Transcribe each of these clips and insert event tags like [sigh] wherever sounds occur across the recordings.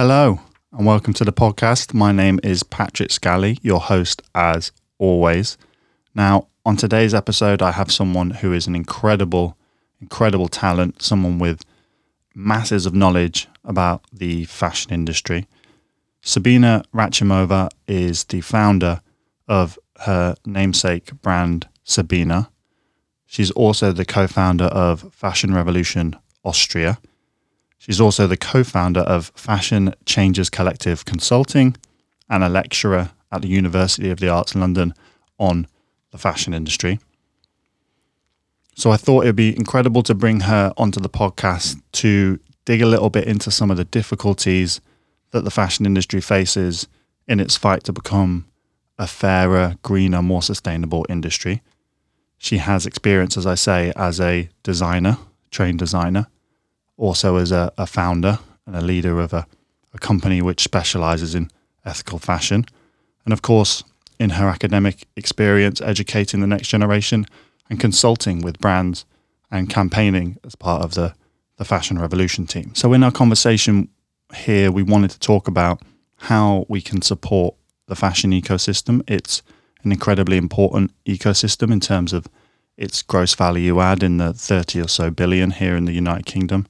Hello, and welcome to the podcast. My name is Patrick Scally, your host as always. Now, on today's episode, I have someone who is an incredible, incredible talent, someone with masses of knowledge about the fashion industry. Sabinna Rachimova is the founder of her namesake brand, Sabinna. She's also the co founder of Fashion Revolution Austria. She's also the co founder of Fashion Changers Collective Consulting and a lecturer at the University of the Arts London on the fashion industry. So I thought it'd be incredible to bring her onto the podcast to dig a little bit into some of the difficulties that the fashion industry faces in its fight to become a fairer, greener, more sustainable industry. She has experience, as I say, as a designer, trained designer, also as a, a founder and a leader of a, a company which specializes in ethical fashion. And of course, in her academic experience, educating the next generation and consulting with brands and campaigning as part of the, the Fashion Revolution team. So, in our conversation here, we wanted to talk about how we can support the fashion ecosystem. It's an incredibly important ecosystem in terms of its gross value add in the 30 or so billion here in the United Kingdom,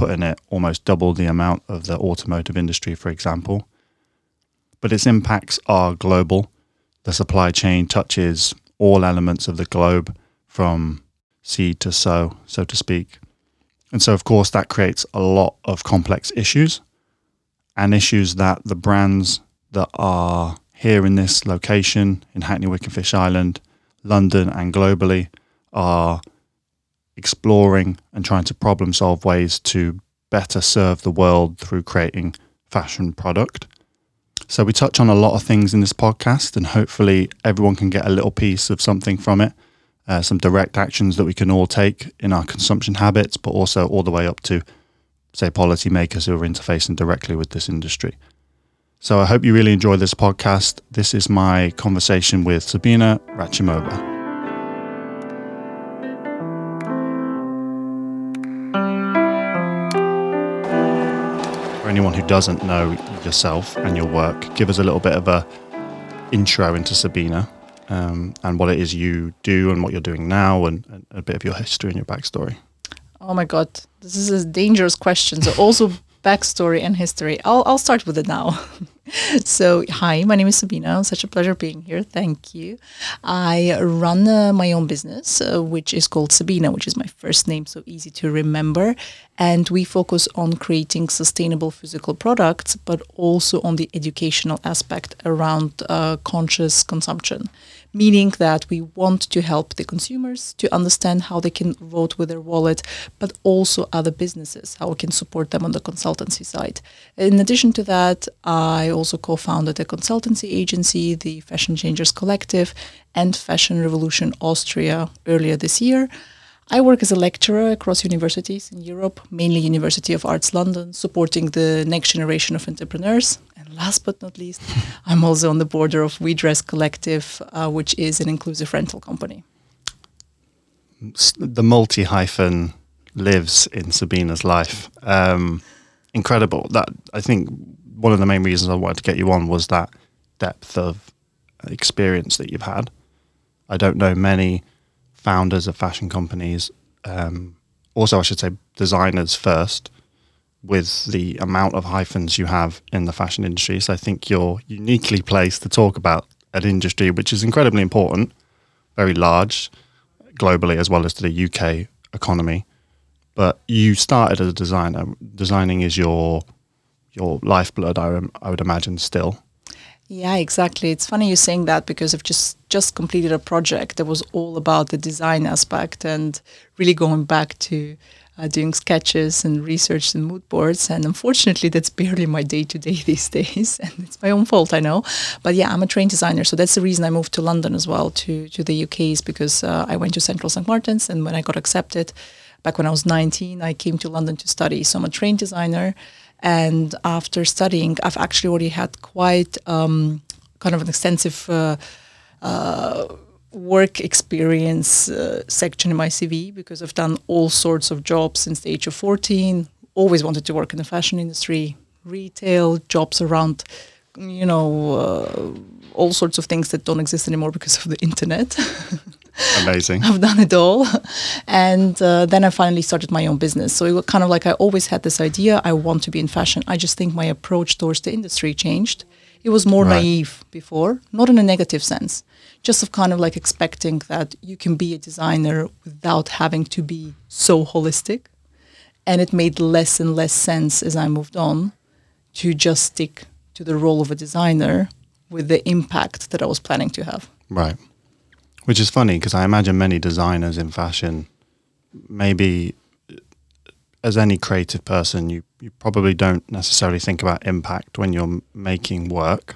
putting it almost double the amount of the automotive industry, for example. But its impacts are global. The supply chain touches all elements of the globe from seed to sow, so to speak. And so, of course, that creates a lot of complex issues and issues that the brands that are here in this location in Hackney Wick and Fish Island, London, and globally are exploring and trying to problem solve ways to better serve the world through creating fashion product. So we touch on a lot of things in this podcast, and hopefully everyone can get a little piece of something from it. Uh, some direct actions that we can all take in our consumption habits, but also all the way up to, say, policymakers who are interfacing directly with this industry. So I hope you really enjoy this podcast. This is my conversation with Sabinna Rachimova. Anyone who doesn't know yourself and your work, give us a little bit of a intro into Sabinna um, and what it is you do and what you're doing now and, and a bit of your history and your backstory. Oh my God, this is a dangerous question. So also [laughs] backstory and history. I'll, I'll start with it now. [laughs] [laughs] so, hi, my name is Sabinna. Such a pleasure being here. Thank you. I run uh, my own business, uh, which is called Sabinna, which is my first name, so easy to remember. And we focus on creating sustainable physical products, but also on the educational aspect around uh, conscious consumption meaning that we want to help the consumers to understand how they can vote with their wallet, but also other businesses, how we can support them on the consultancy side. In addition to that, I also co founded a consultancy agency, the Fashion Changers Collective, and Fashion Revolution Austria earlier this year. I work as a lecturer across universities in Europe, mainly University of Arts London, supporting the next generation of entrepreneurs. Last but not least, I'm also on the board of We Dress Collective, uh, which is an inclusive rental company. The multi hyphen lives in Sabinna's life. Um, incredible. That I think one of the main reasons I wanted to get you on was that depth of experience that you've had. I don't know many founders of fashion companies, um, also I should say designers first, with the amount of hyphens you have in the fashion industry. So I think you're uniquely placed to talk about an industry which is incredibly important, very large globally as well as to the UK economy. But you started as a designer. Designing is your your lifeblood, I, I would imagine, still. Yeah, exactly. It's funny you're saying that because I've just just completed a project that was all about the design aspect and really going back to uh, doing sketches and research and mood boards. And unfortunately, that's barely my day to day these days, and it's my own fault, I know. But yeah, I'm a trained designer, so that's the reason I moved to London as well to to the UK is because uh, I went to Central St Martin's, and when I got accepted back when I was 19, I came to London to study. So I'm a trained designer. And after studying, I've actually already had quite um, kind of an extensive uh, uh, work experience uh, section in my CV because I've done all sorts of jobs since the age of 14. Always wanted to work in the fashion industry. retail, jobs around, you know, uh, all sorts of things that don't exist anymore because of the internet. [laughs] Amazing. I've done it all. And uh, then I finally started my own business. So it was kind of like I always had this idea I want to be in fashion. I just think my approach towards the industry changed. It was more Right. naive before, not in a negative sense, just of kind of like expecting that you can be a designer without having to be so holistic. And it made less and less sense as I moved on to just stick to the role of a designer with the impact that I was planning to have. Right. Which is funny because I imagine many designers in fashion, maybe uh, as any creative person, you, you probably don't necessarily think about impact when you're making work.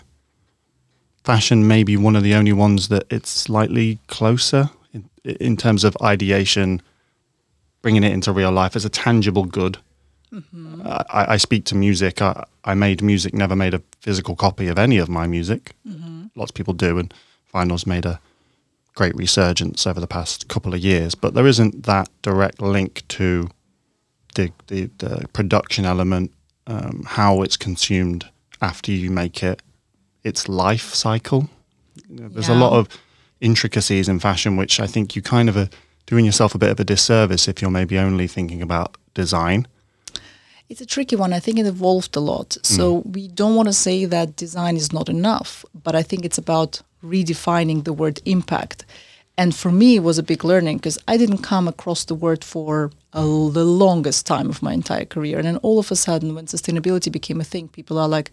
Fashion may be one of the only ones that it's slightly closer in, in terms of ideation, bringing it into real life as a tangible good. I, I speak to music. I, I made music, never made a physical copy of any of my music. Lots of people do, and Vinyl's made a great resurgence over the past couple of years. But there isn't that direct link to the the, the production element, um, how it's consumed after you make it, its life cycle. You know, there's a lot of intricacies in fashion, which I think you kind of are doing yourself a bit of a disservice if you're maybe only thinking about design. It's a tricky one. I think it evolved a lot. So mm. we don't want to say that design is not enough, but I think it's about redefining the word impact. And for me, it was a big learning because I didn't come across the word for the longest time of my entire career. And then all of a sudden, when sustainability became a thing, people are like,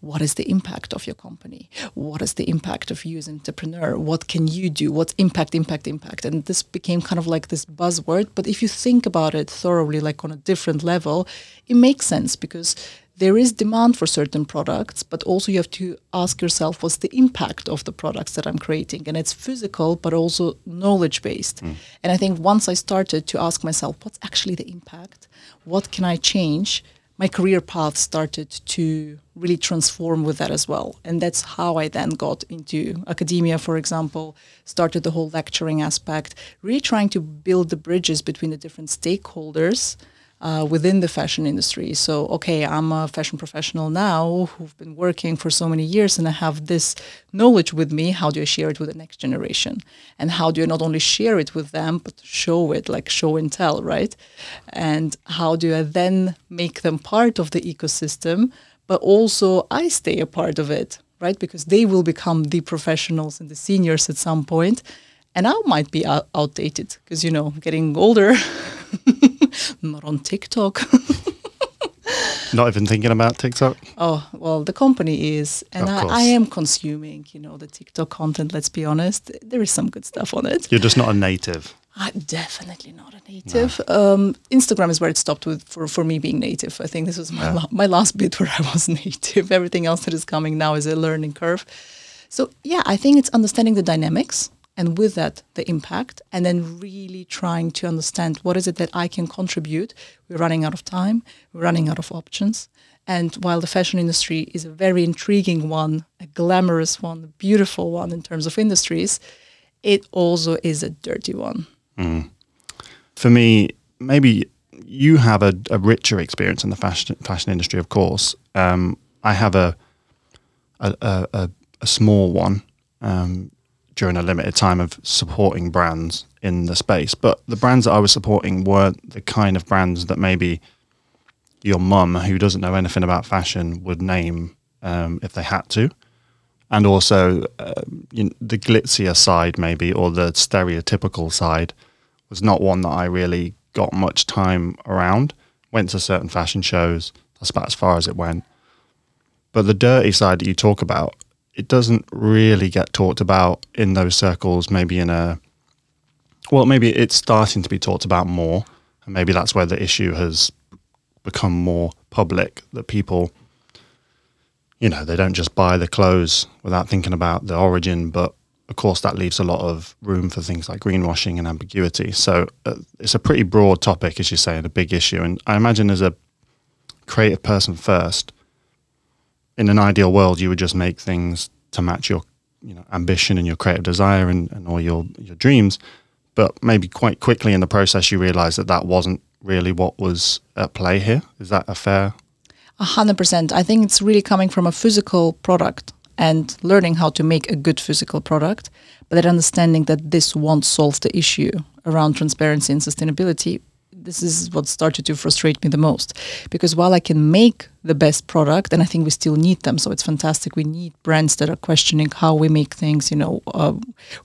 what is the impact of your company? What is the impact of you as an entrepreneur? What can you do? What's impact, impact, impact? And this became kind of like this buzzword. But if you think about it thoroughly, like on a different level, it makes sense because there is demand for certain products, but also you have to ask yourself what's the impact of the products that I'm creating? And it's physical, but also knowledge based. Hmm. And I think once I started to ask myself, what's actually the impact? What can I change? My career path started to really transform with that as well. And that's how I then got into academia, for example, started the whole lecturing aspect, really trying to build the bridges between the different stakeholders uh, within the fashion industry. So, okay, I'm a fashion professional now who've been working for so many years and I have this knowledge with me. How do I share it with the next generation? And how do I not only share it with them, but show it, like show and tell, right? And how do I then make them part of the ecosystem, but also I stay a part of it, right? Because they will become the professionals and the seniors at some point, And I might be outdated because, you know, getting older, [laughs] not on TikTok. [laughs] Not even thinking about TikTok. Oh, well, the company is, and I. I am consuming, you know, the TikTok content. Let's be honest, there is some good stuff on it. You're just not a native. I'm definitely not a native. Um, Instagram is where it stopped with for, for me being native. I think this was my Yeah. la- my last bit where I was [laughs] native. Everything else that is coming now is a learning curve. So yeah, I think it's understanding the dynamics and with that the impact, and then really trying to understand what is it that I can contribute. We're running out of time. We're running out of options. And while the fashion industry is a very intriguing one, a glamorous one, a beautiful one in terms of industries, it also is a dirty one. For me, maybe you have a, a richer experience in the fashion fashion industry. Of course, um, I have a a, a, a, a small one um, during a limited time of supporting brands in the space. But the brands that I was supporting weren't the kind of brands that maybe your mum, who doesn't know anything about fashion, would name um, if they had to. And also, um, you know, the glitzier side, maybe, or the stereotypical side, was not one that I really got much time around. Went to certain fashion shows. That's about as far as it went. But the dirty side that you talk about, it doesn't really get talked about in those circles. Maybe in a, well, maybe it's starting to be talked about more, and maybe that's where the issue has become more public. That people, you know, they don't just buy the clothes without thinking about the origin, but of course that leaves a lot of room for things like greenwashing and ambiguity. So uh, it's a pretty broad topic, as you say, and a big issue. And I imagine as a creative person first, in an ideal world, you would just make things to match your, you know, ambition and your creative desire and, and all your your dreams. But maybe quite quickly in the process, you realize that that wasn't really what was at play here. Is that a fair? A hundred percent. I think it's really coming from a physical product and learning how to make a good physical product, but then understanding that this won't solve the issue around transparency and sustainability. This is what started to frustrate me the most because while I can make the best product, and I think we still need them, so it's fantastic. We need brands that are questioning how we make things, you know, uh,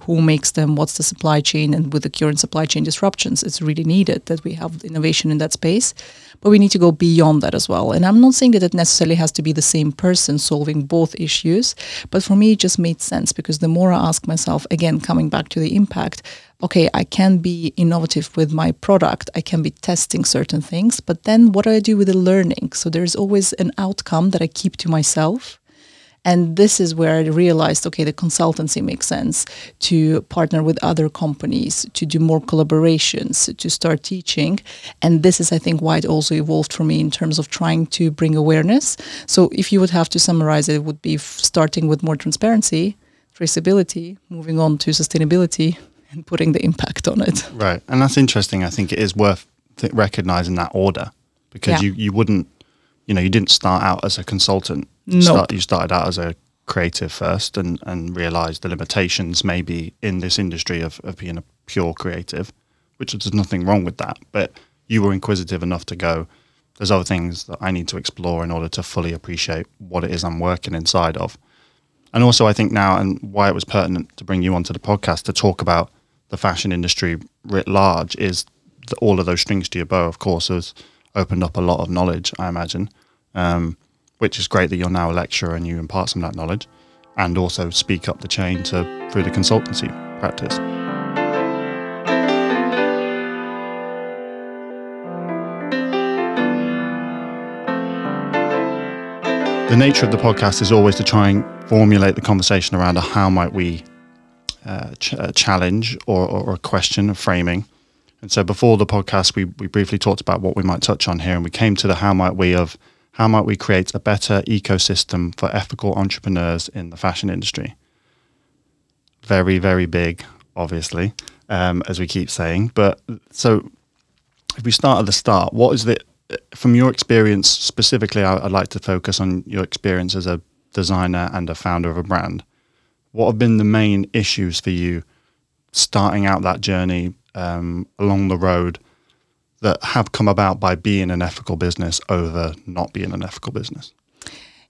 who makes them, what's the supply chain, and with the current supply chain disruptions, it's really needed that we have innovation in that space but we need to go beyond that as well. And I'm not saying that it necessarily has to be the same person solving both issues, but for me, it just made sense because the more I ask myself, again, coming back to the impact, okay, I can be innovative with my product, I can be testing certain things, but then what do I do with the learning? So there's always an outcome that I keep to myself and this is where I realized, okay, the consultancy makes sense to partner with other companies, to do more collaborations, to start teaching. And this is, I think, why it also evolved for me in terms of trying to bring awareness. So if you would have to summarize it, it would be starting with more transparency, traceability, moving on to sustainability, and putting the impact on it. Right. And that's interesting. I think it is worth th- recognizing that order because yeah. you, you wouldn't, you know, you didn't start out as a consultant Nope. Start, you started out as a creative first and, and realized the limitations maybe in this industry of, of being a pure creative, which there's nothing wrong with that. But you were inquisitive enough to go, there's other things that I need to explore in order to fully appreciate what it is I'm working inside of. And also, I think now, and why it was pertinent to bring you onto the podcast to talk about the fashion industry writ large is that all of those strings to your bow, of course, has opened up a lot of knowledge, I imagine. Um, which is great that you're now a lecturer and you impart some of that knowledge and also speak up the chain to through the consultancy practice. The nature of the podcast is always to try and formulate the conversation around how might we uh, ch- challenge or, or, a question of framing. And so before the podcast, we, we briefly talked about what we might touch on here, and we came to the how might we of how might we create a better ecosystem for ethical entrepreneurs in the fashion industry? Very, very big, obviously, um, as we keep saying. But so if we start at the start, what is it, from your experience specifically, I, would like to focus on your experience as a designer and a founder of a brand. What have been the main issues for you starting out that journey um, along the road that have come about by being an ethical business over not being an ethical business?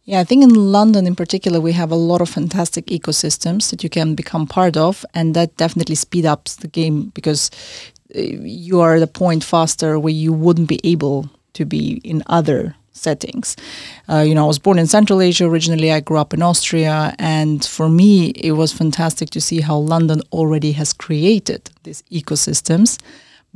Yeah, I think in London in particular, we have a lot of fantastic ecosystems that you can become part of, and that definitely speed up the game because uh, you are at a point faster where you wouldn't be able to be in other settings. Uh, you know, I was born in Central Asia originally. I grew up in Austria, and for me, it was fantastic to see how London already has created these ecosystems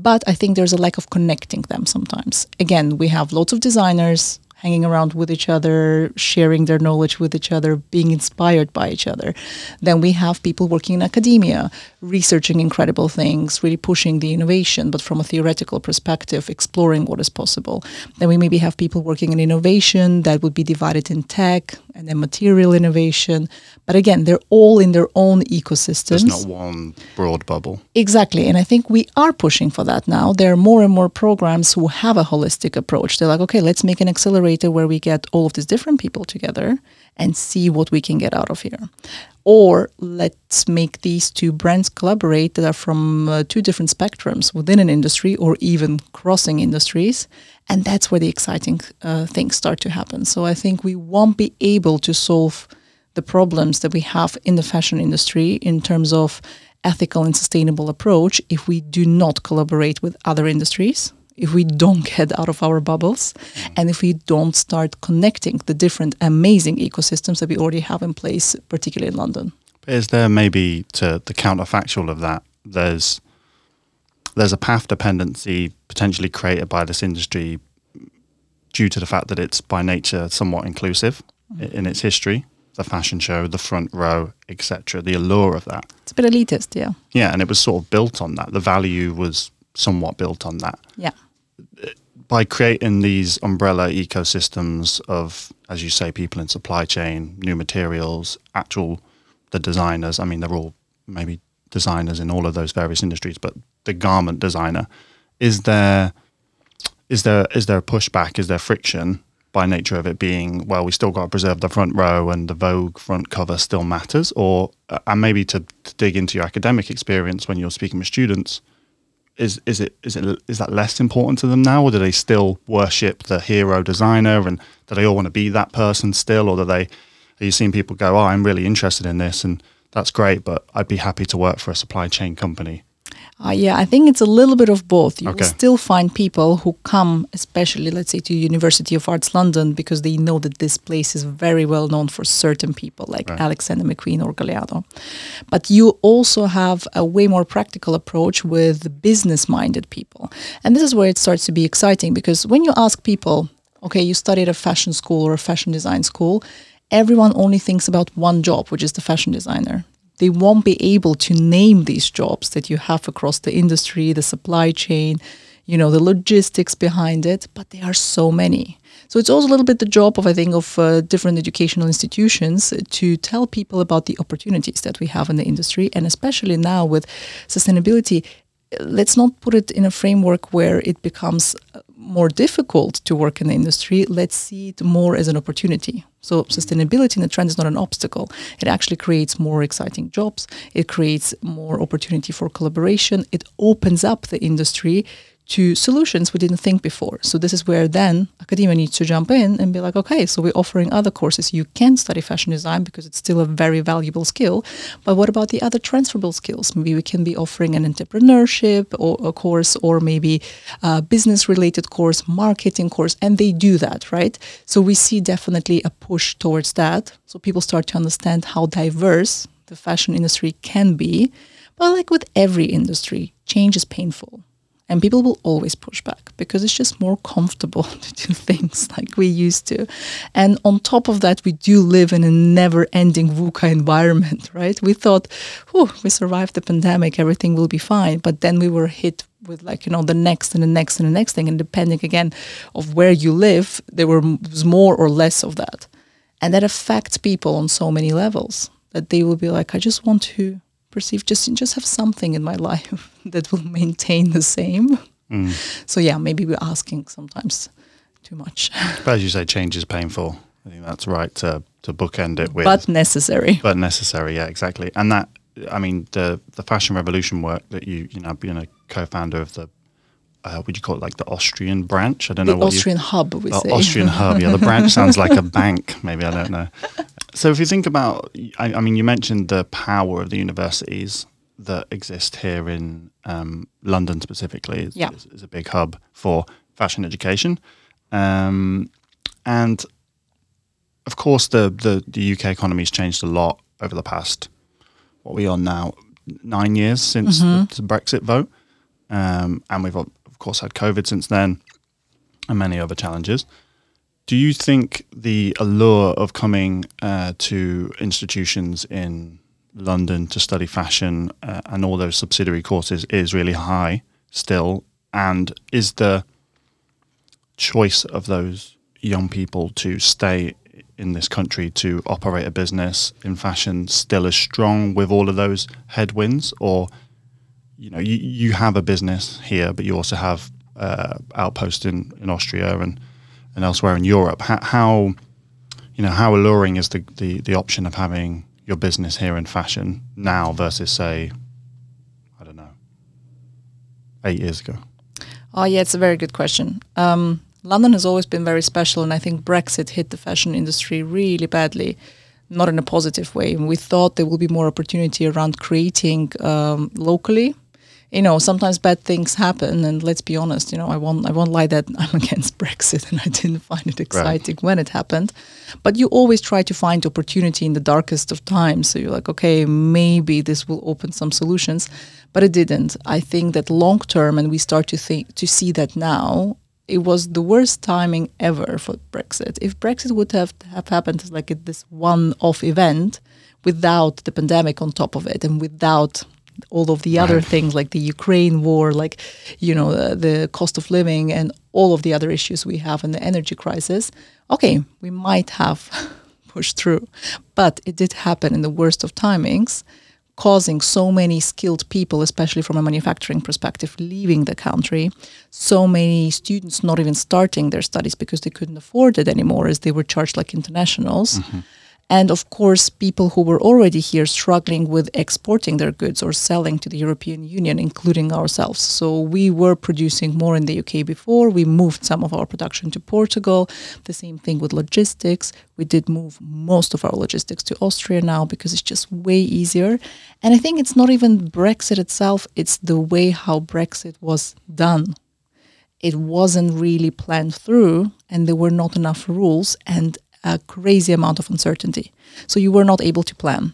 but I think there's a lack of connecting them sometimes. Again, we have lots of designers hanging around with each other, sharing their knowledge with each other, being inspired by each other. Then we have people working in academia, researching incredible things, really pushing the innovation, but from a theoretical perspective, exploring what is possible. Then we maybe have people working in innovation that would be divided in tech and then material innovation. But again, they're all in their own ecosystems. There's not one broad bubble. Exactly. And I think we are pushing for that now. There are more and more programs who have a holistic approach. They're like, okay, let's make an accelerator where we get all of these different people together and see what we can get out of here. Or let's make these two brands collaborate that are from uh, two different spectrums within an industry or even crossing industries. And that's where the exciting uh, things start to happen. So I think we won't be able to solve the problems that we have in the fashion industry in terms of ethical and sustainable approach if we do not collaborate with other industries if we don't get out of our bubbles and if we don't start connecting the different amazing ecosystems that we already have in place, particularly in London. Is there maybe to the counterfactual of that? There's there's a path dependency potentially created by this industry due to the fact that it's by nature somewhat inclusive mm. in its history. The fashion show, the front row, etc. The allure of that. It's a bit elitist, yeah. Yeah, and it was sort of built on that. The value was somewhat built on that. Yeah by creating these umbrella ecosystems of, as you say, people in supply chain, new materials, actual the designers. I mean, they're all maybe designers in all of those various industries, but the garment designer is there. Is there is there a pushback? Is there friction by nature of it being well, we still got to preserve the front row and the Vogue front cover still matters, or uh, and maybe to, to dig into your academic experience when you're speaking with students, is is it is it is that less important to them now, or do they still worship the hero designer, and do they all want to be that person still, or do they? Are you seeing people go, oh, I'm really interested in this, and that's great, but I'd be happy to work for a supply chain company uh, yeah, I think it's a little bit of both. You Okay. will still find people who come, especially let's say to University of Arts London, because they know that this place is very well known for certain people like Right. Alexander McQueen or Galliano. But you also have a way more practical approach with business-minded people, and this is where it starts to be exciting because when you ask people, okay, you studied a fashion school or a fashion design school, everyone only thinks about one job, which is the fashion designer they won't be able to name these jobs that you have across the industry, the supply chain, you know, the logistics behind it, but there are so many. So it's also a little bit the job of, I think, of uh, different educational institutions to tell people about the opportunities that we have in the industry, and especially now with sustainability. Let's not put it in a framework where it becomes uh, more difficult to work in the industry. Let's see it more as an opportunity. So sustainability in the trend is not an obstacle. It actually creates more exciting jobs. It creates more opportunity for collaboration. It opens up the industry to solutions we didn't think before. So this is where then academia needs to jump in and be like, okay, so we're offering other courses. You can study fashion design because it's still a very valuable skill. But what about the other transferable skills? Maybe we can be offering an entrepreneurship or a course or maybe a business related course, marketing course, and they do that, right? So we see definitely a push towards that. So people start to understand how diverse the fashion industry can be. But like with every industry, change is painful and people will always push back because it's just more comfortable [laughs] to do things like we used to. And on top of that, we do live in a never ending VUCA environment, [laughs] right? We thought, whew, we survived the pandemic, everything will be fine. But then we were hit with like, you know, the next and the next and the next thing. And depending again of where you live, there was more or less of that. And that affects people on so many levels that they will be like, I just want to perceive just just have something in my [laughs] life that will [laughs] maintain the same. So yeah, maybe we're asking sometimes too much, [laughs] But as you say, change is painful. I think that's right to to bookend it with, but necessary. but necessary. Yeah, exactly. And that, I mean, the the fashion revolution work that you you know being a co-founder of the, uh, would you call it like the Austrian branch? I don't The know what Austrian hub, we you. Oh, say. Austrian hub. Yeah, the branch sounds like a bank. Maybe I don't know. [laughs] So if you think about, I, I mean, you mentioned the power of the universities that exist here in um, London specifically. Is, Yeah. is, is a big hub for fashion education, um, and of course, the, the, the UK economy has changed a lot over the past, what we are now, nine years since the, the Brexit vote. Um, and we've, of course, had COVID since then and many other challenges. Do you think the allure of coming uh, to institutions in London to study fashion uh, and all those subsidiary courses is really high still? And is the choice of those young people to stay in this country to operate a business in fashion still as strong with all of those headwinds or you know you, you have a business here but you also have uh, outposts in, in Austria and, and elsewhere in Europe how, how you know how alluring is the, the, the option of having your business here in fashion now versus say I don't know eight years ago Oh, yeah, it's a very good question. Um, London has always been very special, and I think Brexit hit the fashion industry really badly, not in a positive way. We thought there will be more opportunity around creating um, locally. You know, sometimes bad things happen, and let's be honest. You know, I won't, I won't lie that [laughs] I'm against Brexit, and I didn't find it exciting when it happened. But you always try to find opportunity in the darkest of times. So you're like, okay, maybe this will open some solutions, but it didn't. I think that long term, and we start to think to see that now. It was the worst timing ever for Brexit. If Brexit would have, have happened as like this one-off event, without the pandemic on top of it, and without all of the other Right. things like the Ukraine war, like you know the, the cost of living and all of the other issues we have and the energy crisis. Okay, we might have [laughs] pushed through, but it did happen in the worst of timings. causing so many skilled people, especially from a manufacturing perspective, leaving the country. So many students not even starting their studies because they couldn't afford it anymore, as they were charged like internationals. Mm-hmm. And of course, people who were already here struggling with exporting their goods or selling to the European Union, including ourselves. So we were producing more in the UK before. We moved some of our production to Portugal. The same thing with logistics. We did move most of our logistics to Austria now because it's just way easier. And I think it's not even Brexit itself, it's the way how Brexit was done it wasn't really planned through and there were not enough rules and a crazy amount of uncertainty. So you were not able to plan.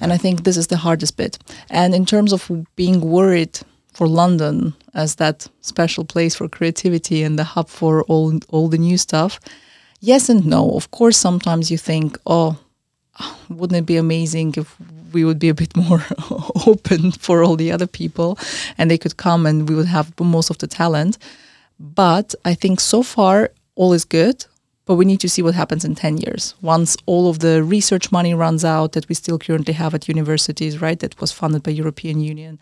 And I think this is the hardest bit. And in terms of being worried for London as that special place for creativity and the hub for all all the new stuff, yes and no. Of course, sometimes you think, oh, wouldn't it be amazing if we would be a bit more [laughs] open for all the other people and they could come and we would have most of the talent. But I think so far all is good but we need to see what happens in 10 years. Once all of the research money runs out that we still currently have at universities right that was funded by european union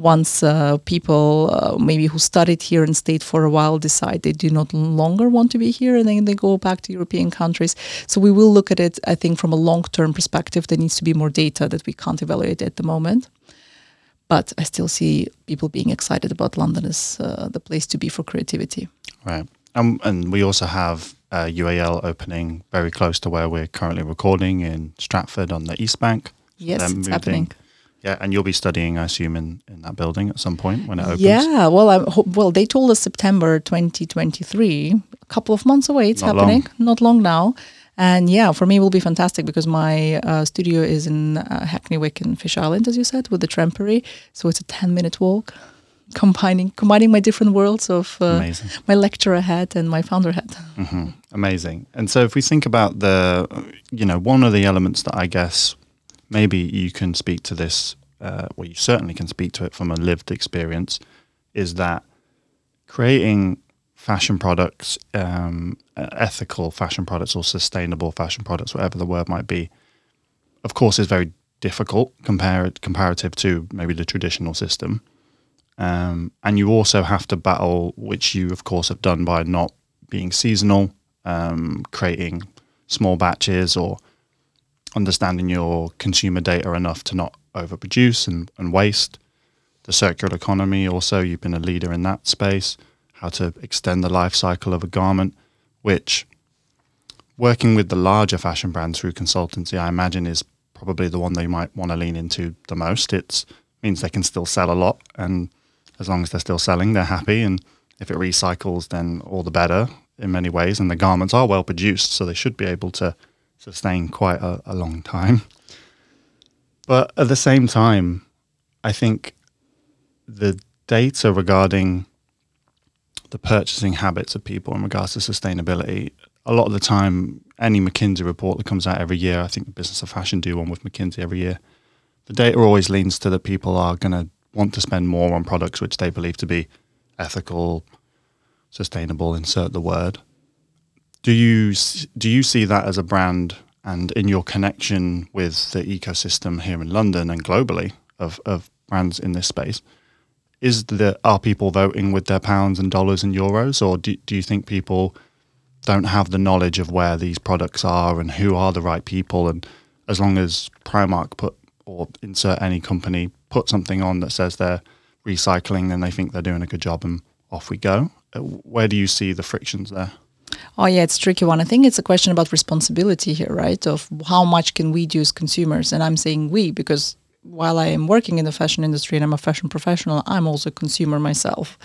once uh, people uh, maybe who studied here and stayed for a while decide they do not longer want to be here and then they go back to european countries. So we will look at it i think from a long-term perspective. There needs to be more data that we can't evaluate at the moment. But i still see people being excited about london as uh, the place to be for creativity. Right. Um, and we also have uh, UAL opening very close to where we're currently recording in Stratford on the East Bank. Yes, it's happening. Yeah, and you'll be studying, I assume, in, in that building at some point when it opens. Yeah, well, I well, they told us September 2023, a couple of months away. It's Not happening, long. not long now. And yeah, for me, it will be fantastic because my uh, studio is in uh, Hackney Wick in Fish Island, as you said, with the Trampery. So it's a 10 minute walk combining combining my different worlds of uh, my lecturer hat and my founder hat. Mm-hmm. Amazing. And so, if we think about the, you know, one of the elements that I guess maybe you can speak to this, uh, well, you certainly can speak to it from a lived experience, is that creating fashion products, um, ethical fashion products, or sustainable fashion products, whatever the word might be, of course, is very difficult compared comparative to maybe the traditional system. Um, and you also have to battle, which you of course have done by not being seasonal, um, creating small batches, or understanding your consumer data enough to not overproduce and, and waste. The circular economy, also, you've been a leader in that space. How to extend the life cycle of a garment, which working with the larger fashion brands through consultancy, I imagine, is probably the one they might want to lean into the most. It means they can still sell a lot and as long as they're still selling, they're happy. And if it recycles, then all the better in many ways. And the garments are well produced, so they should be able to sustain quite a, a long time. But at the same time, I think the data regarding the purchasing habits of people in regards to sustainability, a lot of the time, any McKinsey report that comes out every year, I think the Business of Fashion do one with McKinsey every year, the data always leans to that people are going to want to spend more on products which they believe to be ethical, sustainable, insert the word. Do you do you see that as a brand and in your connection with the ecosystem here in London and globally of, of brands in this space? Is the are people voting with their pounds and dollars and euros, or do, do you think people don't have the knowledge of where these products are and who are the right people? And as long as Primark put or insert any company put something on that says they're recycling, then they think they're doing a good job, and off we go. Uh, where do you see the frictions there? Oh yeah, it's a tricky one. I think it's a question about responsibility here, right? Of how much can we do as consumers? And I'm saying we because while I am working in the fashion industry and I'm a fashion professional, I'm also a consumer myself.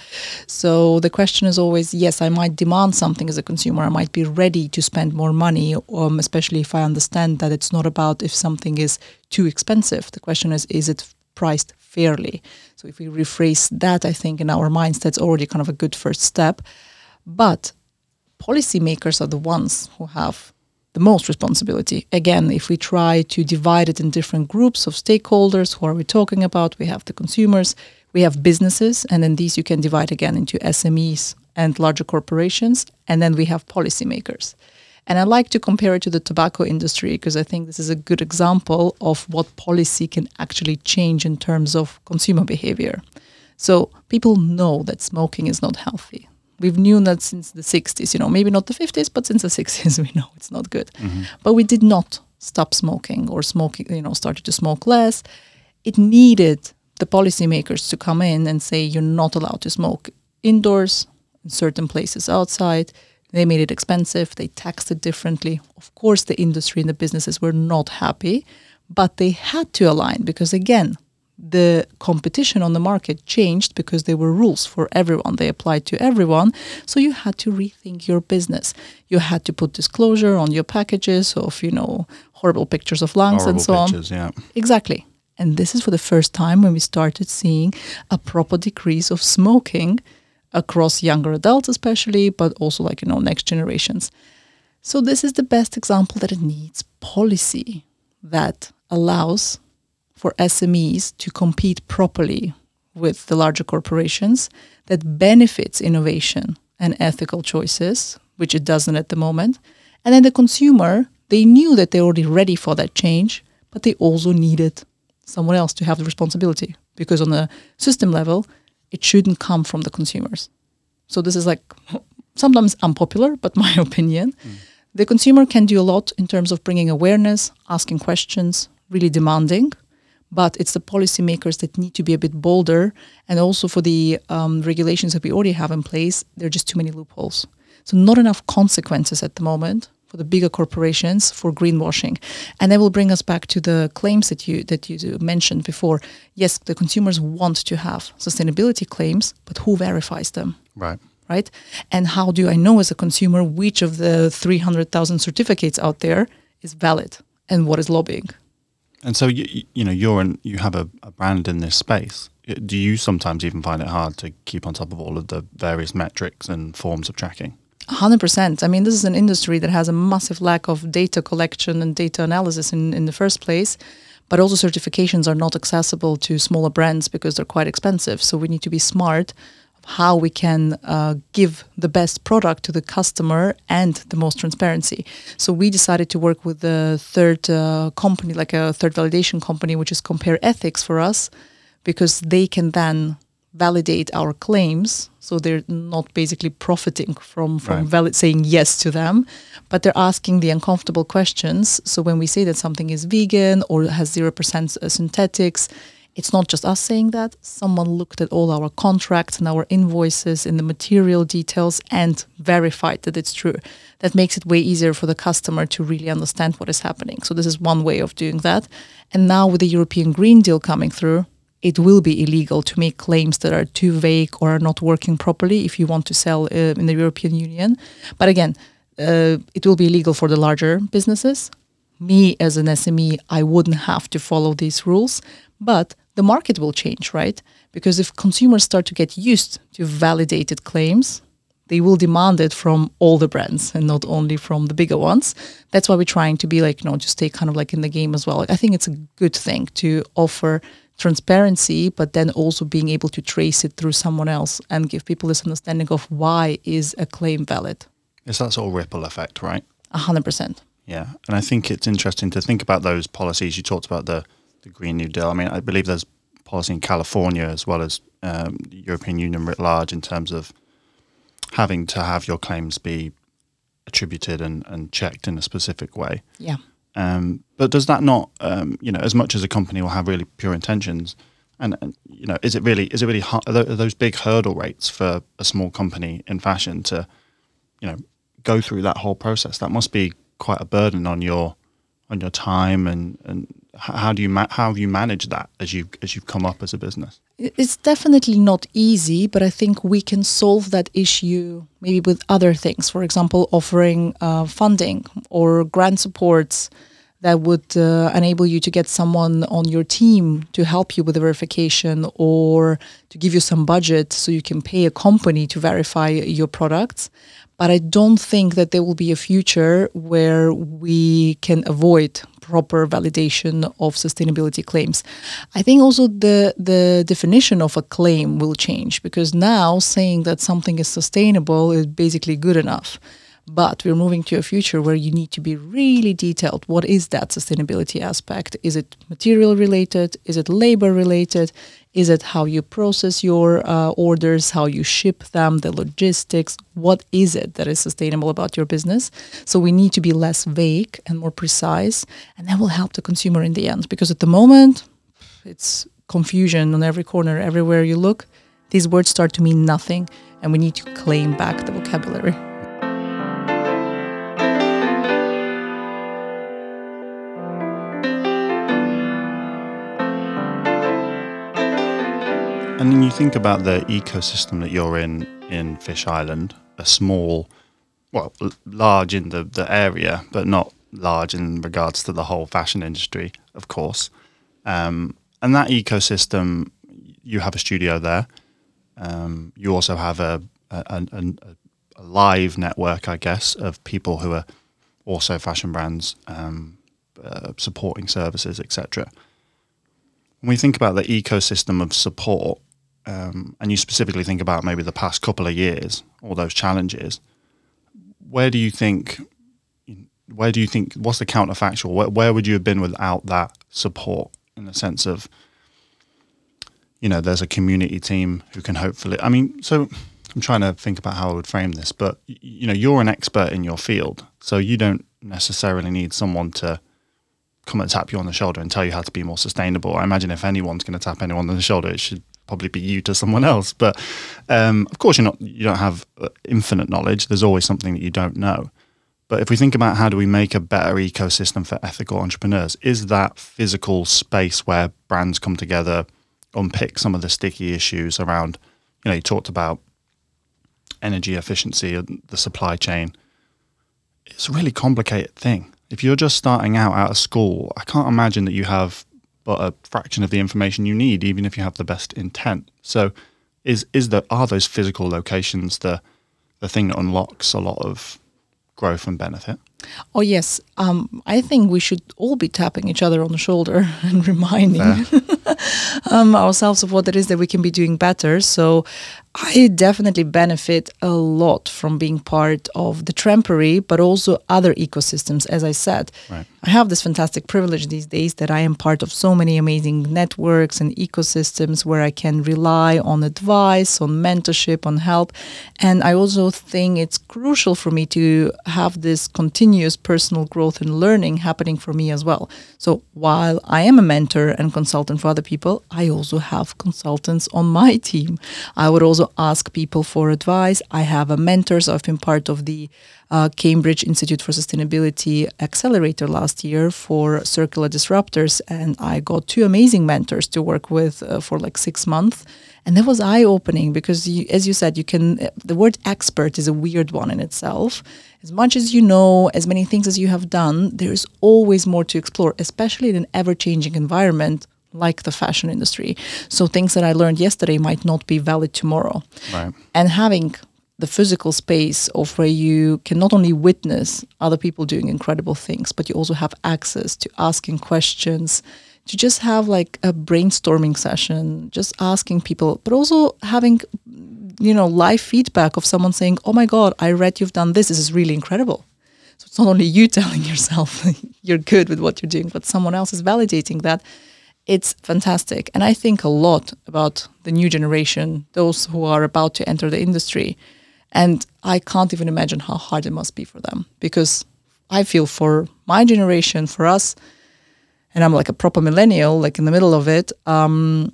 So the question is always yes, I might demand something as a consumer. I might be ready to spend more money, um, especially if I understand that it's not about if something is too expensive. The question is, is it priced fairly? So if we rephrase that, I think in our minds, that's already kind of a good first step. But policymakers are the ones who have the most responsibility. Again, if we try to divide it in different groups of stakeholders, who are we talking about? We have the consumers, we have businesses, and then these you can divide again into SMEs and larger corporations, and then we have policymakers. And I like to compare it to the tobacco industry because I think this is a good example of what policy can actually change in terms of consumer behavior. So people know that smoking is not healthy. We've known that since the 60s, you know, maybe not the 50s, but since the 60s, [laughs] we know it's not good. Mm-hmm. But we did not stop smoking or smoking, you know, started to smoke less. It needed the policymakers to come in and say you're not allowed to smoke indoors, in certain places outside. They made it expensive. They taxed it differently. Of course, the industry and the businesses were not happy, but they had to align because, again, the competition on the market changed because there were rules for everyone. They applied to everyone. So you had to rethink your business. You had to put disclosure on your packages of, you know, horrible pictures of lungs Horrible and so on. yeah. Exactly. And this is for the first time when we started seeing a proper decrease of smoking across younger adults, especially, but also like, you know, next generations. So this is the best example that it needs policy that allows for SMEs to compete properly with the larger corporations that benefits innovation and ethical choices, which it doesn't at the moment. And then the consumer, they knew that they're already ready for that change, but they also needed someone else to have the responsibility because on a system level, it shouldn't come from the consumers. So this is like sometimes unpopular, but [laughs] my opinion. The consumer can do a lot in terms of bringing awareness, asking questions, really demanding. But it's the policymakers that need to be a bit bolder, and also for the um, regulations that we already have in place, there are just too many loopholes. So not enough consequences at the moment for the bigger corporations for greenwashing, and that will bring us back to the claims that you that you mentioned before. Yes, the consumers want to have sustainability claims, but who verifies them? Right. right? And how do I know as a consumer which of the 300,000 certificates out there is valid and what is lobbying? And so you you know you're an, you have a, a brand in this space. Do you sometimes even find it hard to keep on top of all of the various metrics and forms of tracking? 100%. I mean, this is an industry that has a massive lack of data collection and data analysis in, in the first place. But also, certifications are not accessible to smaller brands because they're quite expensive. So, we need to be smart how we can uh, give the best product to the customer and the most transparency. So, we decided to work with the third uh, company, like a third validation company, which is Compare Ethics for us, because they can then validate our claims so they're not basically profiting from from Right. valid saying yes to them but they're asking the uncomfortable questions. So when we say that something is vegan or has 0% uh, synthetics it's not just us saying that. Someone looked at all our contracts and our invoices and the material details and verified that it's true. That makes it way easier for the customer to really understand what is happening. So this is one way of doing that. And now with the european green deal coming through it will be illegal to make claims that are too vague or are not working properly if you want to sell uh, in the European Union. But again, uh, it will be illegal for the larger businesses. Me as an SME, I wouldn't have to follow these rules, but the market will change, right? Because if consumers start to get used to validated claims, they will demand it from all the brands and not only from the bigger ones. That's why we're trying to be like, you know, just stay kind of like in the game as well. I think it's a good thing to offer transparency, but then also being able to trace it through someone else and give people this understanding of why is a claim valid. It's that sort of ripple effect, right? A hundred percent. Yeah, and I think it's interesting to think about those policies. You talked about the, the Green New Deal. I mean, I believe there's policy in California as well as um, the European Union writ large in terms of having to have your claims be attributed and, and checked in a specific way. Yeah. Um, but does that not, um, you know, as much as a company will have really pure intentions, and, and you know, is it really is it really hard, are those big hurdle rates for a small company in fashion to, you know, go through that whole process? That must be quite a burden on your on your time and and how do you ma- how have you managed that as you as you've come up as a business? It's definitely not easy, but I think we can solve that issue maybe with other things. For example, offering uh, funding or grant supports that would uh, enable you to get someone on your team to help you with the verification or to give you some budget so you can pay a company to verify your products. But I don't think that there will be a future where we can avoid proper validation of sustainability claims. I think also the the definition of a claim will change because now saying that something is sustainable is basically good enough. But we're moving to a future where you need to be really detailed. What is that sustainability aspect? Is it material related? Is it labor related? Is it how you process your uh, orders, how you ship them, the logistics? What is it that is sustainable about your business? So we need to be less vague and more precise, and that will help the consumer in the end. Because at the moment, it's confusion on every corner, everywhere you look. These words start to mean nothing, and we need to claim back the vocabulary. And then you think about the ecosystem that you're in in Fish Island, a small, well, large in the, the area, but not large in regards to the whole fashion industry, of course. Um, and that ecosystem, you have a studio there. Um, you also have a, a, a, a, live network, I guess, of people who are also fashion brands, um, uh, supporting services, etc. When we think about the ecosystem of support, um, and you specifically think about maybe the past couple of years, all those challenges, where do you think, where do you think, what's the counterfactual? Where, where would you have been without that support in the sense of, you know, there's a community team who can hopefully, I mean, so I'm trying to think about how I would frame this, but you know, you're an expert in your field, so you don't necessarily need someone to come and tap you on the shoulder and tell you how to be more sustainable. I imagine if anyone's going to tap anyone on the shoulder, it should probably be you to someone else. But um, of course, you're not. You don't have uh, infinite knowledge. There's always something that you don't know. But if we think about how do we make a better ecosystem for ethical entrepreneurs, is that physical space where brands come together, unpick some of the sticky issues around, you know, you talked about energy efficiency and the supply chain. It's a really complicated thing. If you're just starting out out of school, I can't imagine that you have but a fraction of the information you need, even if you have the best intent. So, is is there are those physical locations the the thing that unlocks a lot of growth and benefit? Oh yes, um, I think we should all be tapping each other on the shoulder [laughs] and reminding [laughs] um, ourselves of what it is that we can be doing better. So I definitely benefit a lot from being part of the Trampery, but also other ecosystems. As I said, Right. I have this fantastic privilege these days that I am part of so many amazing networks and ecosystems where I can rely on advice, on mentorship, on help. And I also think it's crucial for me to have this continuous personal growth and learning happening for me as well. So while I am a mentor and consultant for other people, I also have consultants on my [laughs] team. I would also ask people for advice. I have a mentor, so I've been part of the uh, Cambridge Institute for Sustainability Accelerator last year for circular disruptors, and I got two amazing mentors to work with uh, for like six months. And that was eye opening because, you, as you said, you can. The word expert is a weird one in itself. As much as you know, as many things as you have done, there's always more to explore, especially in an ever changing environment like the fashion industry. So things that I learned yesterday might not be valid tomorrow Right. and having the physical space of where you can not only witness other people doing incredible things, but you also have access to asking questions, to just have like a brainstorming session, just asking people, but also having, you know, live feedback of someone saying, "Oh my God, I read you've done this. This is really incredible." So it's not only you [laughs] telling yourself [laughs] you're good with what you're doing, but someone else is validating that. It's fantastic. And I think a lot about the new generation, those who are about to enter the industry. And I can't even imagine how hard it must be for them because I feel for my generation, for us, and I'm like a proper millennial, like in the middle of it, um,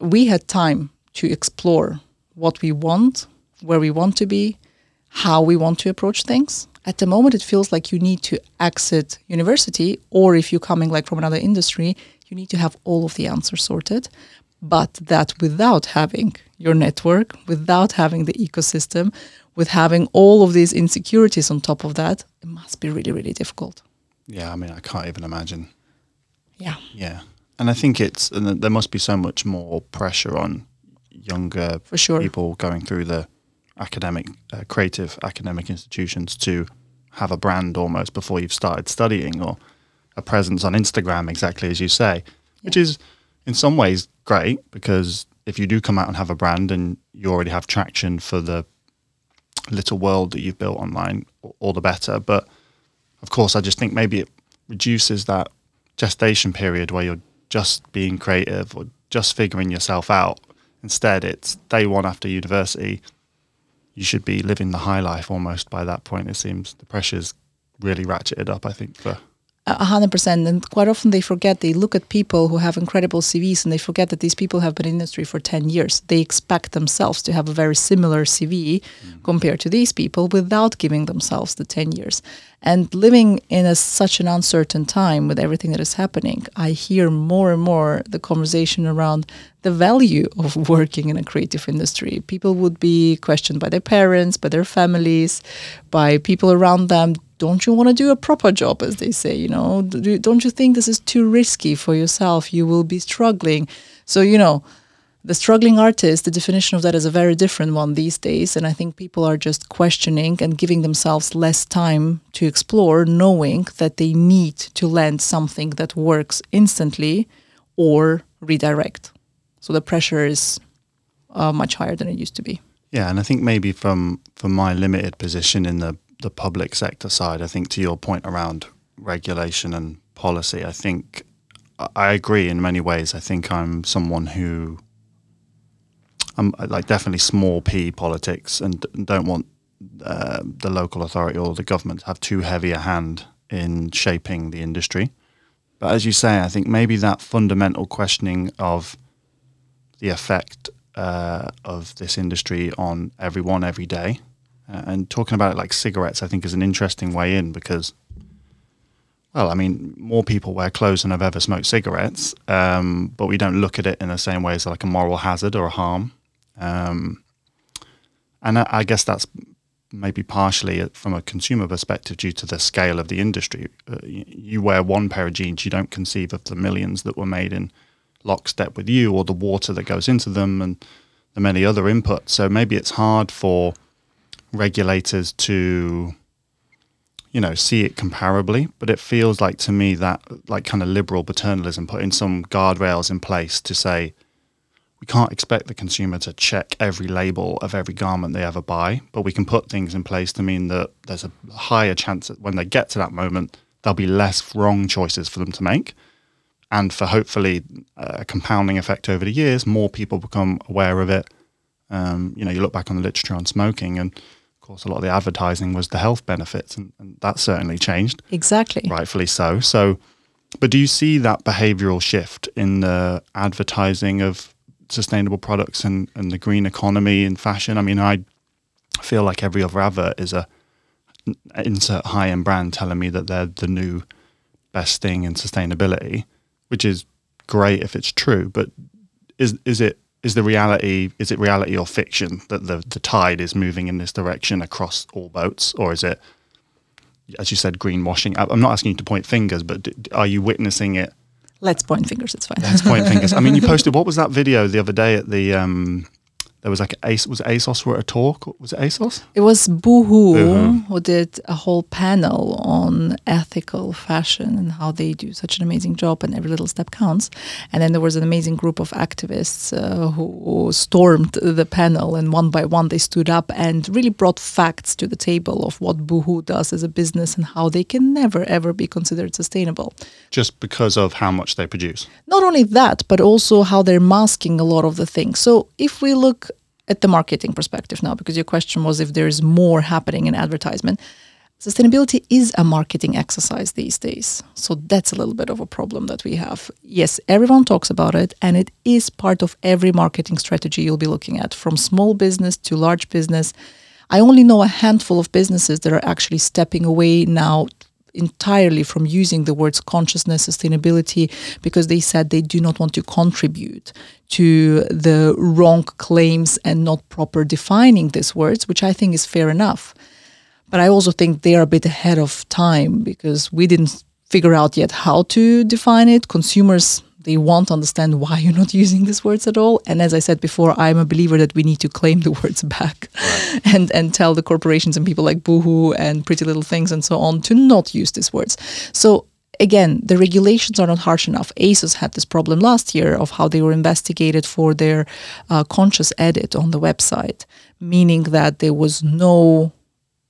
we had time to explore what we want, where we want to be, how we want to approach things. At the moment, it feels like you need to exit university, or if you're coming like from another industry, you need to have all of the answers sorted. But that without having your network, without having the ecosystem, with having all of these insecurities on top of that, it must be really, really difficult. Yeah, I mean, I can't even imagine. Yeah. Yeah, and I think it's and there must be so much more pressure on younger For sure. people going through the academic, uh, creative academic institutions to have a brand almost before you've started studying or a presence on Instagram, exactly as you say, which is in some ways great because if you do come out and have a brand and you already have traction for the little world that you've built online, all the better. But of course, I just think maybe it reduces that gestation period where you're just being creative or just figuring yourself out. Instead, it's day one after university. You should be living the high life almost by that point. It seems the pressure's really ratcheted up. I think for A hundred percent. And quite often they forget, they look at people who have incredible CVs and they forget that these people have been in industry for 10 years. They expect themselves to have a very similar CV mm. compared to these people without giving themselves the 10 years. And living in a, such an uncertain time with everything that is happening, I hear more and more the conversation around the value of [laughs] working in a creative industry. People would be questioned by their parents, by their families, by people around them don't you want to do a proper job as they say you know? Do- don't you think this is too risky for yourself? You will be struggling. So you know the struggling artist the definition of that is a very different one these days and i think people are just questioning and giving themselves less time to explore knowing that they need to land something that works instantly or redirect. So the pressure is uh, much higher than it used to be. Yeah, and I think maybe from from my limited position in the the public sector side, I think to your point around regulation and policy, I think I agree in many ways. I think I'm someone who I'm like definitely small p politics and don't want uh, the local authority or the government to have too heavy a hand in shaping the industry. But as you say, I think maybe that fundamental questioning of the effect uh, of this industry on everyone every day. Uh, and talking about it like cigarettes, I think is an interesting way in because, well, I mean, more people wear clothes than have ever smoked cigarettes, um, but we don't look at it in the same way as like a moral hazard or a harm. Um, and I, I guess that's maybe partially from a consumer perspective due to the scale of the industry. Uh, you, you wear one pair of jeans, you don't conceive of the millions that were made in lockstep with you or the water that goes into them and the many other inputs. So maybe it's hard for regulators to you know see it comparably but it feels like to me that like kind of liberal paternalism putting some guardrails in place to say we can't expect the consumer to check every label of every garment they ever buy but we can put things in place to mean that there's a higher chance that when they get to that moment there'll be less wrong choices for them to make and for hopefully a compounding effect over the years, more people become aware of it. Um, you know, you look back on the literature on smoking, and course, a lot of the advertising was the health benefits, and, and that certainly changed, exactly rightfully so. So, but do you see that behavioural shift in the advertising of sustainable products and, and the green economy in fashion? I mean, I feel like every other advert is a insert high end brand telling me that they're the new best thing in sustainability which is great if it's true, but is is it is the reality is it reality or fiction that the the tide is moving in this direction across all boats, or is it, as you said, greenwashing? I'm not asking you to point fingers, but are you witnessing it? let's point fingers it's fine Let's point fingers. I mean, you [laughs] posted what was that video the other day at the um, there was like Ace was ASOS were at a talk. Was it ASOS? It was Boohoo, Boohoo. who did a whole panel on ethical fashion and how they do such an amazing job, and every little step counts. And then there was an amazing group of activists uh, who stormed the panel, and one by one they stood up and really brought facts to the table of what Boohoo does as a business and how they can never ever be considered sustainable. Just because of how much they produce. Not only that, but also how they're masking a lot of the things. So if we look at the marketing perspective now, because your question was if there's more happening in advertisement, sustainability is a marketing exercise these days. So that's a little bit of a problem that we have. Yes, everyone talks about it, and it is part of every marketing strategy you'll be looking at, from small business to large business. I only know a handful of businesses that are actually stepping away now entirely from using the words consciousness, sustainability, because they said they do not want to contribute to the wrong claims and not proper defining these words, which I think is fair enough. But I also think they are a bit ahead of time because we didn't figure out yet how to define it. Consumers they won't understand why you're not [laughs] using these words at all. And as I said before, I'm a believer that we need to claim the [laughs] words back and and tell the corporations and people like Boohoo and Pretty Little Things and so on to not use these words. So again, the regulations are not harsh enough. ASOS had this problem last year of how they were investigated for their uh, conscious edit on the website, meaning that there was no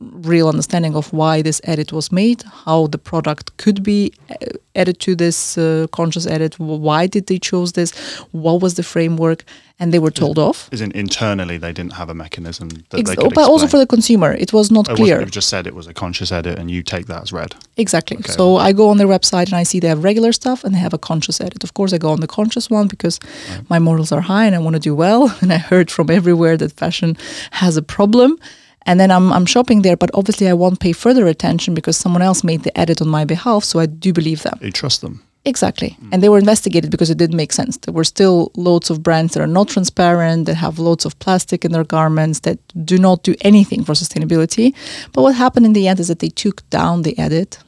real understanding of why this edit was made, how the product could be uh, added to this uh, conscious edit, why did they choose this, what was the framework, and they were told off. Isn't internally they didn't have a mechanism that Ex- they could but also for the consumer, it was not It clear. It just said it was a conscious edit, and you take that as read. Exactly. Okay. So I go on their website and I see they have regular stuff and they have a conscious edit. Of course, I go on the conscious one because my morals are high and I want to do well. [laughs] And I heard from everywhere that fashion has a problem. And then I'm, I'm shopping there, but obviously I won't pay further attention because someone else made the edit on my behalf. So I do believe them. You trust them. Exactly. Mm. And they were investigated because it did make sense. There were still loads of brands that are not transparent, that have loads of plastic in their garments, that do not do anything for sustainability. But what happened in the end is that they took down the edit.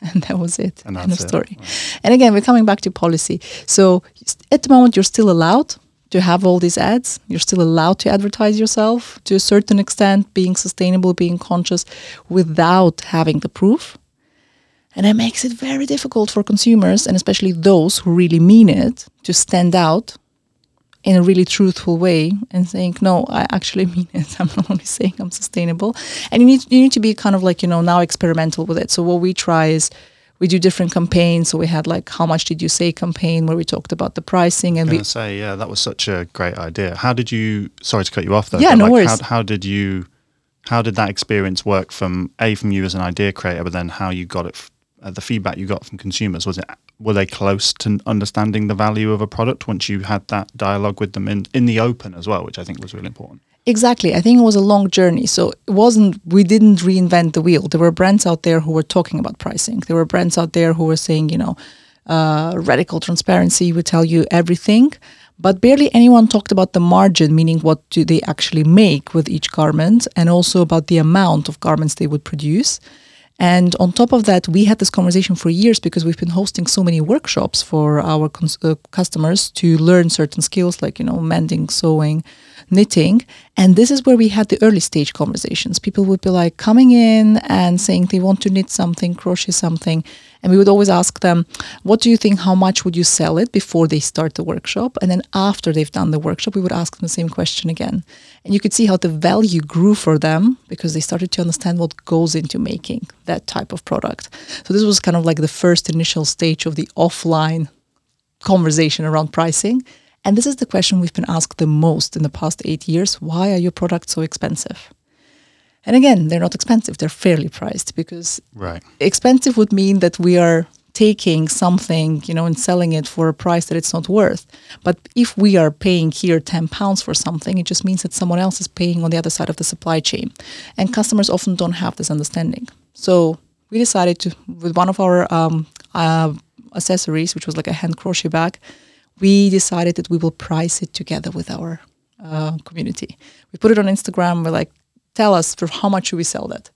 [laughs] And that was it. And End of story. And again, we're coming back to policy. So at the moment, you're still allowed to have all these ads. You're still allowed to advertise yourself to a certain extent, being sustainable, being conscious, without having the proof. And that makes it very difficult for consumers, and especially those who really mean it, to stand out in a really truthful way and saying, "No, I actually [laughs] mean it. I'm not only saying I'm sustainable." And you need you need to be kind of like you know now experimental with it. So what we try is we do different campaigns. So we had like "How much did you say?" campaign where we talked about the pricing and we say, yeah, that was such a great idea. How did you? Sorry to cut you off there. Yeah, but no like, worries. How, how did you? How did that experience work from a from you as an idea creator, but then how you got it? f- Uh, the feedback you got from consumers was it? Were they close to understanding the value of a product once you had that dialogue with them in in the open as well, which I think was really important. Exactly. I think it was a long journey. So it wasn't, we didn't reinvent the wheel. There were brands out there who were talking about pricing. There were brands out there who were saying, you know, uh, radical transparency would tell you everything. But barely anyone talked about the margin, meaning what do they actually make with each garment, and also about the amount of garments they would produce. And on top of that, we had this conversation for years because we've been hosting so many workshops for our cons- uh, customers to learn certain skills like, you know, mending, sewing, knitting. And this is where we had the early stage conversations. People would be like coming in and saying they want to knit something, crochet something. And we would always ask them, what do you think? How much would you sell it before they start the workshop? And then after they've done the workshop, we would ask them the same question again. And you could see how the value grew for them because they started to understand what goes into making that type of product. So this was kind of like the first initial stage of the offline conversation around pricing. And this is the question we've been asked the most in the past eight years. Why are your products so expensive? And again, they're not expensive, they're fairly priced because Right. expensive would mean that we are taking something, you know, and selling it for a price that it's not worth. But if we are paying here 10 pounds for something, it just means that someone else is paying on the other side of the supply chain. And customers often don't have this understanding. So we decided to, with one of our um, uh, accessories, which was like a hand crochet bag, we decided that we will price it together with our uh, community. We put it on Instagram. We're like, tell us for how much should we sell that?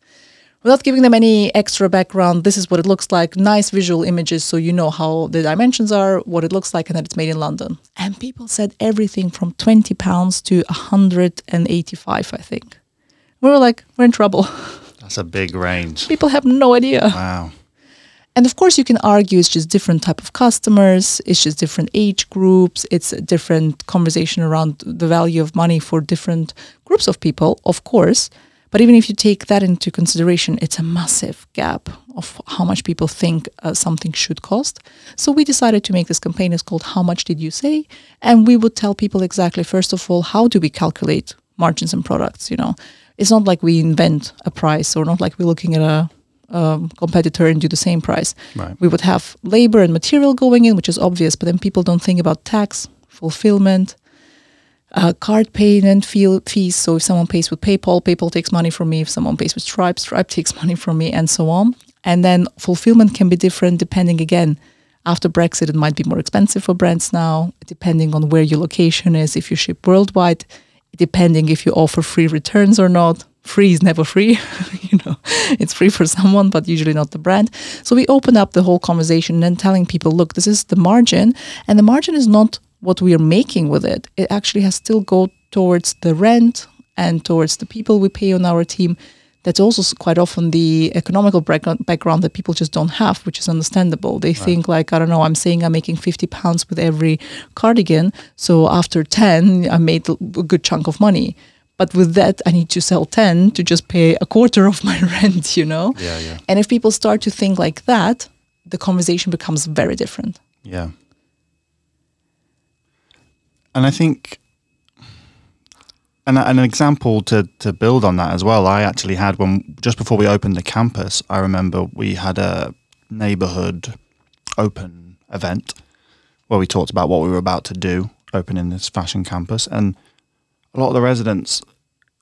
Without giving them any extra background, this is what it looks like. Nice visual images so you know how the dimensions are, what it looks like, and that it's made in London. And people said everything from 20 pounds to 185, I think. We were like, we're in trouble. That's a big range. people have no idea. Wow. And of course, you can argue it's just different type of customers, it's just different age groups, it's a different conversation around the value of money for different groups of people, of course. But even if you take that into consideration, it's a massive gap of how much people think uh, something should cost. So we decided to make this campaign. It's called "How much did you say?" And we would tell people exactly, first of all, how do we calculate margins and products? You know, it's not like we invent a price, or not like we're looking at a um, competitor and do the same price. Right. We would have labor and material going in, which is obvious, but then people don't think about tax, fulfillment, uh, card payment fee- fees. So if someone pays with PayPal, PayPal takes money from me. If someone pays with Stripe, Stripe [laughs] takes money from me, and so on. And then fulfillment can be different depending again. After Brexit, it might be more expensive for brands now, depending on where your location is. If you ship worldwide, depending if you offer free returns or not. Free is never free, [laughs] you know. It's free for someone, but usually not the brand. So we open up the whole conversation and then telling people, look, this is the margin, and the margin is not what we are making with it. It actually has still go towards the rent and towards the people we pay on our team. That's also quite often the economical background, background that people just don't have, which is understandable. They think like, I don't know, I'm saying I'm making 50 pounds with every cardigan. So after 10, I made a good chunk of money. But with that, I need to sell 10 to just pay a quarter of my [laughs] rent, you know? Yeah, yeah. And if people start to think like that, the conversation becomes very different. Yeah. And I think, and an example to, to build on that as well, I actually had when just before we opened the campus, I remember we had a neighborhood open event where we talked about what we were about to do opening this fashion campus. And a lot of the residents,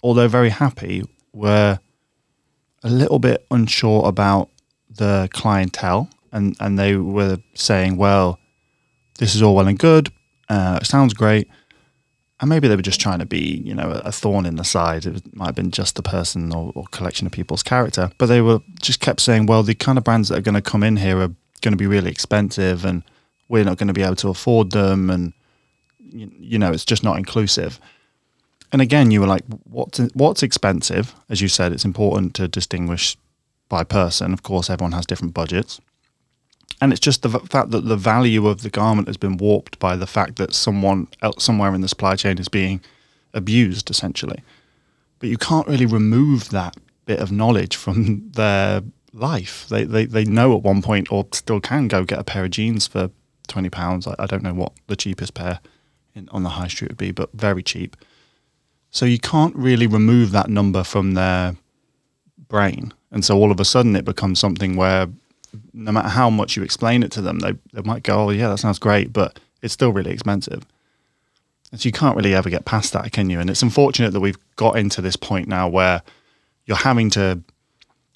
although very happy, were a little bit unsure about the clientele. And, and they were saying, well, this is all well and good, uh, it sounds great. And maybe they were just trying to be, you know, a, thorn in the side. It might have been just the person or, or collection of people's character. But they were just kept saying, well, the kind of brands that are going to come in here are going to be really expensive and we're not going to be able to afford them. And, you, you know, it's just not inclusive. And again, you were like, what's, what's expensive? As you said, it's important to distinguish by person. Of course, everyone has different budgets. And it's just the fact that the value of the garment has been warped by the fact that someone else somewhere in the supply chain is being abused essentially. But you can't really remove that bit of knowledge from [laughs] their life. They, they, they know at one point or still can go get a pair of jeans for 20 pounds. I, I don't know what the cheapest pair in, on the high street would be but very cheap so you can't really remove that number from their brain and so all of a sudden it becomes something where no matter how much you explain it to them, they, they might go, oh, yeah, that sounds great, but it's still really expensive. And so you can't really ever get past that, can you? And it's unfortunate that we've got into this point now where you're having to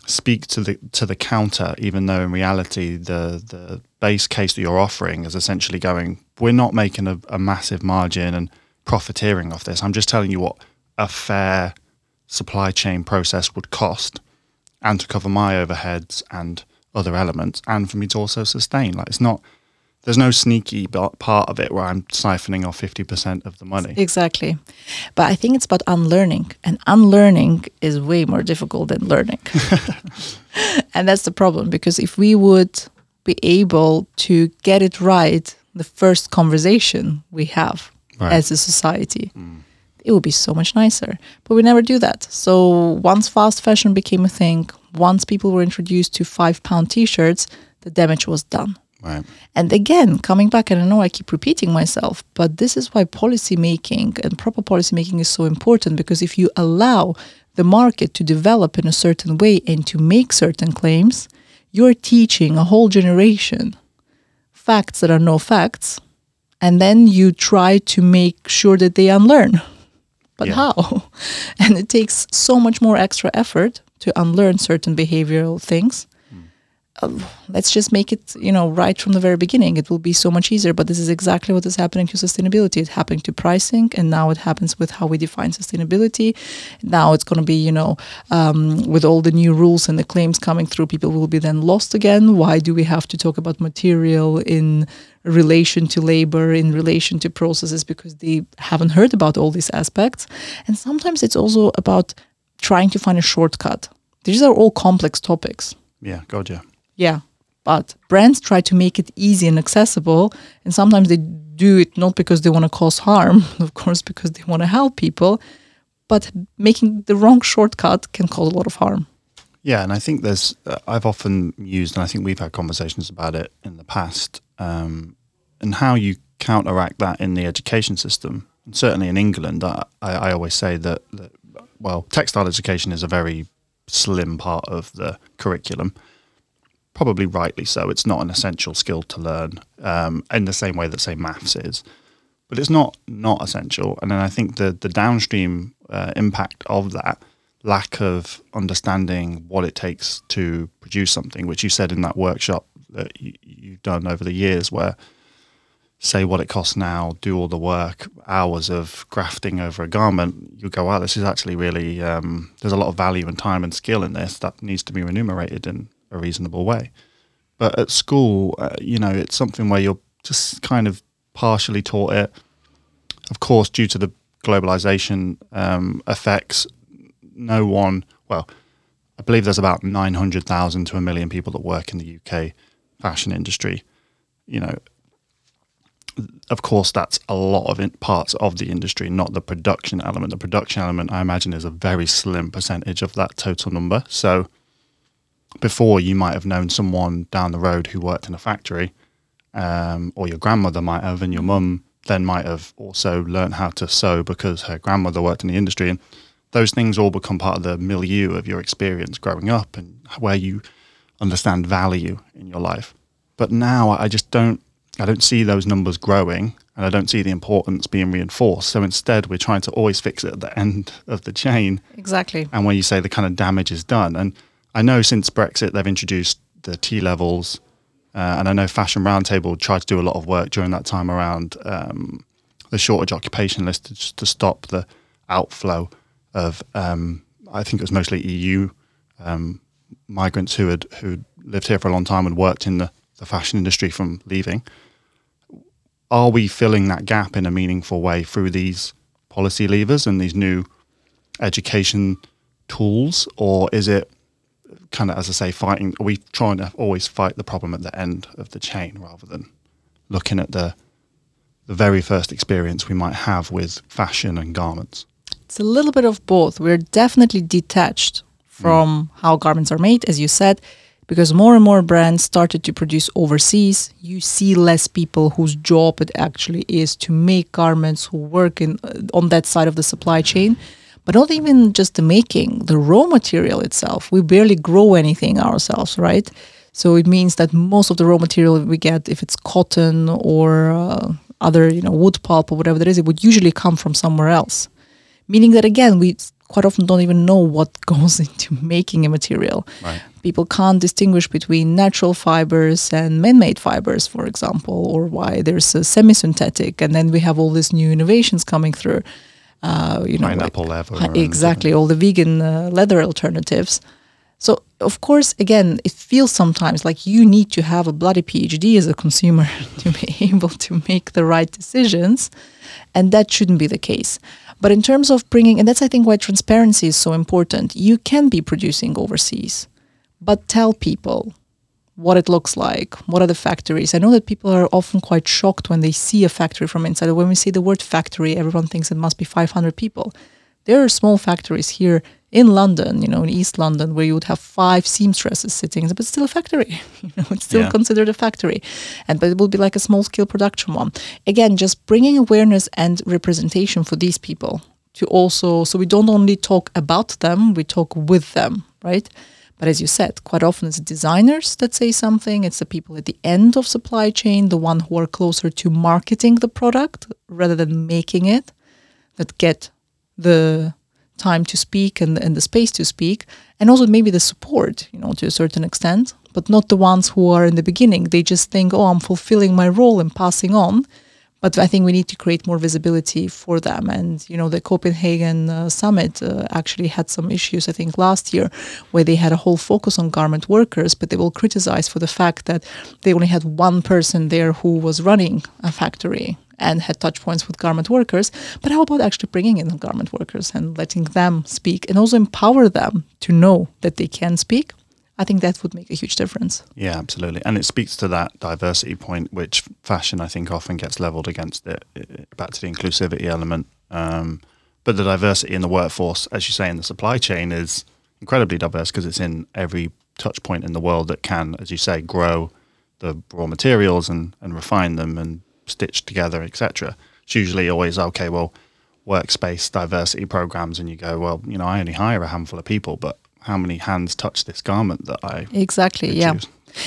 speak to the to the counter, even though in reality the the base case that you're offering is essentially going, we're not making a, a massive margin and profiteering off this. I'm just telling you what a fair supply chain process would cost and to cover my overheads and other elements and for me to also sustain. Like it's not, there's no sneaky part of it where I'm siphoning off 50% of the money. Exactly. But I think it's about unlearning, and unlearning is way more difficult than learning. [laughs] [laughs] and that's the problem because if we would be able to get it right the first conversation we have right. as a society, mm. it would be so much nicer. But we never do that. So once fast fashion became a thing, once people were introduced to five pound t-shirts, the damage was done. Right. And again, coming back, and I know I keep repeating myself, but this is why policy making and proper policy making is so important because if you allow the market to develop in a certain way and to make certain claims, you're teaching a whole generation facts that are no facts, and then you try to make sure that they unlearn. But yeah. how? [laughs] And it takes so much more extra effort to unlearn certain behavioral things. Uh, let's just make it, you know, right from the very beginning. It will be so much easier. But this is exactly what is happening to sustainability. it happened to pricing, and now it happens with how we define sustainability. Now it's going to be, you know, um, with all the new rules and the claims coming through, people will be then lost again. Why do we have to talk about material in relation to labor, in relation to processes, because they haven't heard about all these aspects. And sometimes it's also about trying to find a shortcut. These are all complex topics. Yeah, gotcha. Yeah. But brands try to make it easy and accessible. And sometimes they do it not because they want to cause harm, [laughs] of course, because they want to help people. But making the wrong shortcut can cause a lot of harm. Yeah, and I think there's, uh, I've often used, and I think we've had conversations about it in the past, um, and how you counteract that in the education system. And certainly in England, I, I always say that, that well, textile education is a very slim part of the curriculum. Probably rightly so. It's not an essential skill to learn um, in the same way that, say, maths is. But it's not not essential. And then I think the the downstream uh, impact of that lack of understanding what it takes to produce something, which you said in that workshop that you, you've done over the years, where say what it costs now, do all the work, hours of grafting over a garment, you go, wow, this is actually really, um, there's a lot of value and time and skill in this that needs to be remunerated in a reasonable way. But at school, uh, you know, it's something where you're just kind of partially taught it. Of course, due to the globalization um, effects, no one, well, I believe there's about 900,000 to a million people that work in the UK fashion industry. You know, of course, that's a lot of parts of the industry, not the production element. The production element, I imagine, is a very slim percentage of that total number. So, before you might have known someone down the road who worked in a factory, um, or your grandmother might have, and your mum then might have also learned how to sew because her grandmother worked in the industry. And those things all become part of the milieu of your experience growing up and where you understand value in your life. But now I just don't I don't see those numbers growing and I don't see the importance being reinforced. So instead we're trying to always fix it at the [laughs] end of the chain. Exactly. And when you say the kind of damage is done. And I know since Brexit they've introduced the T levels uh, and I know Fashion Roundtable tried to do a lot of work during that time around um, the shortage occupation list to, to stop the outflow of, um, I think it was mostly EU um, migrants who had who lived here for a long time and worked in the, the fashion industry from leaving. Are we filling that gap in a meaningful way through these policy levers and these new education tools, or is it kind of, as I say, fighting? Are we trying to always fight the problem at the end of the chain rather than looking at the the very first experience we might have with fashion and garments? It's a little bit of both. We're definitely detached from mm. how garments are made, as you said, because more and more brands started to produce overseas. You see less people whose job it actually is to make garments who work in on that side of the supply chain. But not even just the making, the raw material itself. We barely grow anything ourselves, right? So it means that most of the raw material we get, if it's cotton or uh, other, you know, wood pulp or whatever that is, it would usually come from somewhere else. Meaning that again, we quite often don't even know what [laughs] goes into making a material. Right. People can't distinguish between natural fibers and man-made fibers, for example, or why there's a semi-synthetic, and then we have all these new innovations coming through. Uh, you know, pineapple like, leather. Exactly, all the vegan uh, leather alternatives. So of course, again, it feels sometimes like you need to have a bloody PhD as a consumer [laughs] to be [laughs] able to make the right decisions, and that shouldn't be the case. But in terms of bringing, and that's I think why transparency is so important. You can be producing overseas, but tell people what it looks like, what are the factories. I know that people are often quite shocked when they see a factory from inside. When we say the word factory, everyone thinks it must be 500 people. There are small factories here in London, you know, in East London, where you would have five seamstresses sitting, but it's still a factory. [laughs] you know, it's still yeah. considered a factory, and but it will be like a small scale production one. Again, just bringing awareness and representation for these people to also, so we don't only talk about them, we talk with them, right? But as you said, quite often it's designers that say something. It's the people at the end of supply chain, the one who are closer to marketing the product rather than making it, that get the time to speak and, and the space to speak. And also maybe the support you know to a certain extent but not the ones who are in the beginning. They just think oh i'm fulfilling my role and passing on but i think we need to create more visibility for them and you know the copenhagen uh, summit uh, actually had some issues i think last year where they had a whole focus on garment workers but they will criticize for the fact that they only had one person there who was running a factory and had touch points with garment workers. But how about actually bringing in the garment workers and letting them speak and also empower them to know that they can speak? I think that would make a huge difference. Yeah, absolutely. And it speaks to that diversity point, which fashion, I think, often gets leveled against it, back to the inclusivity element. Um, but the diversity in the workforce, as you say, in the supply chain is incredibly diverse because it's in every touch point in the world that can, as you say, grow the raw materials and, and refine them and stitch together, etc. It's usually always okay. Well, workspace diversity programs, and you go, well, you know, I only hire a handful of people, but how many hands touch this garment that I exactly yeah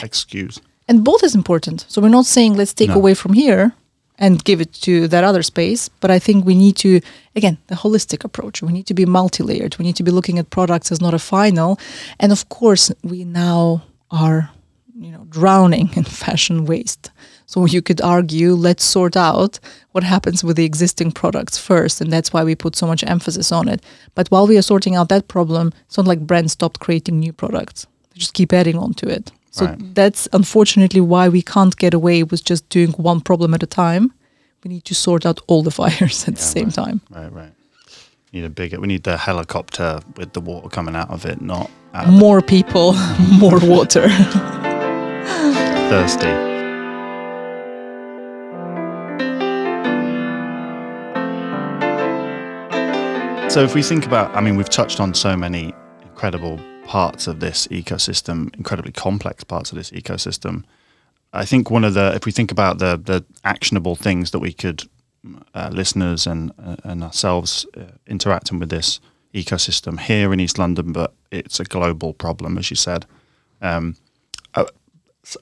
excuse. And both is important. So we're not saying let's take no. away from here and give it to that other space, but I think we need to again the holistic approach. We need to be multi-layered. We need to be looking at products as not a final, and of course we now are you know drowning [laughs] in fashion waste so you could argue, let's sort out what happens with the existing products first, and that's why we put so much emphasis on it. But while we are sorting out that problem, it's not like brands stopped creating new products; they just keep adding on to it. So right. that's unfortunately why we can't get away with just doing one problem at a time. We need to sort out all the [laughs] fires at yeah, the same right. time. Right, right. We need a bigger. We need the helicopter with the water coming out of it, not more people, [laughs] more water. [laughs] Thirsty. So if we think about, I mean, we've touched on so many incredible parts of this ecosystem, incredibly complex parts of this ecosystem. I think one of the, if we think about the the actionable things that we could, uh, listeners and uh, and ourselves uh, interacting with this ecosystem here in East London, but it's a global problem, as you said. Um,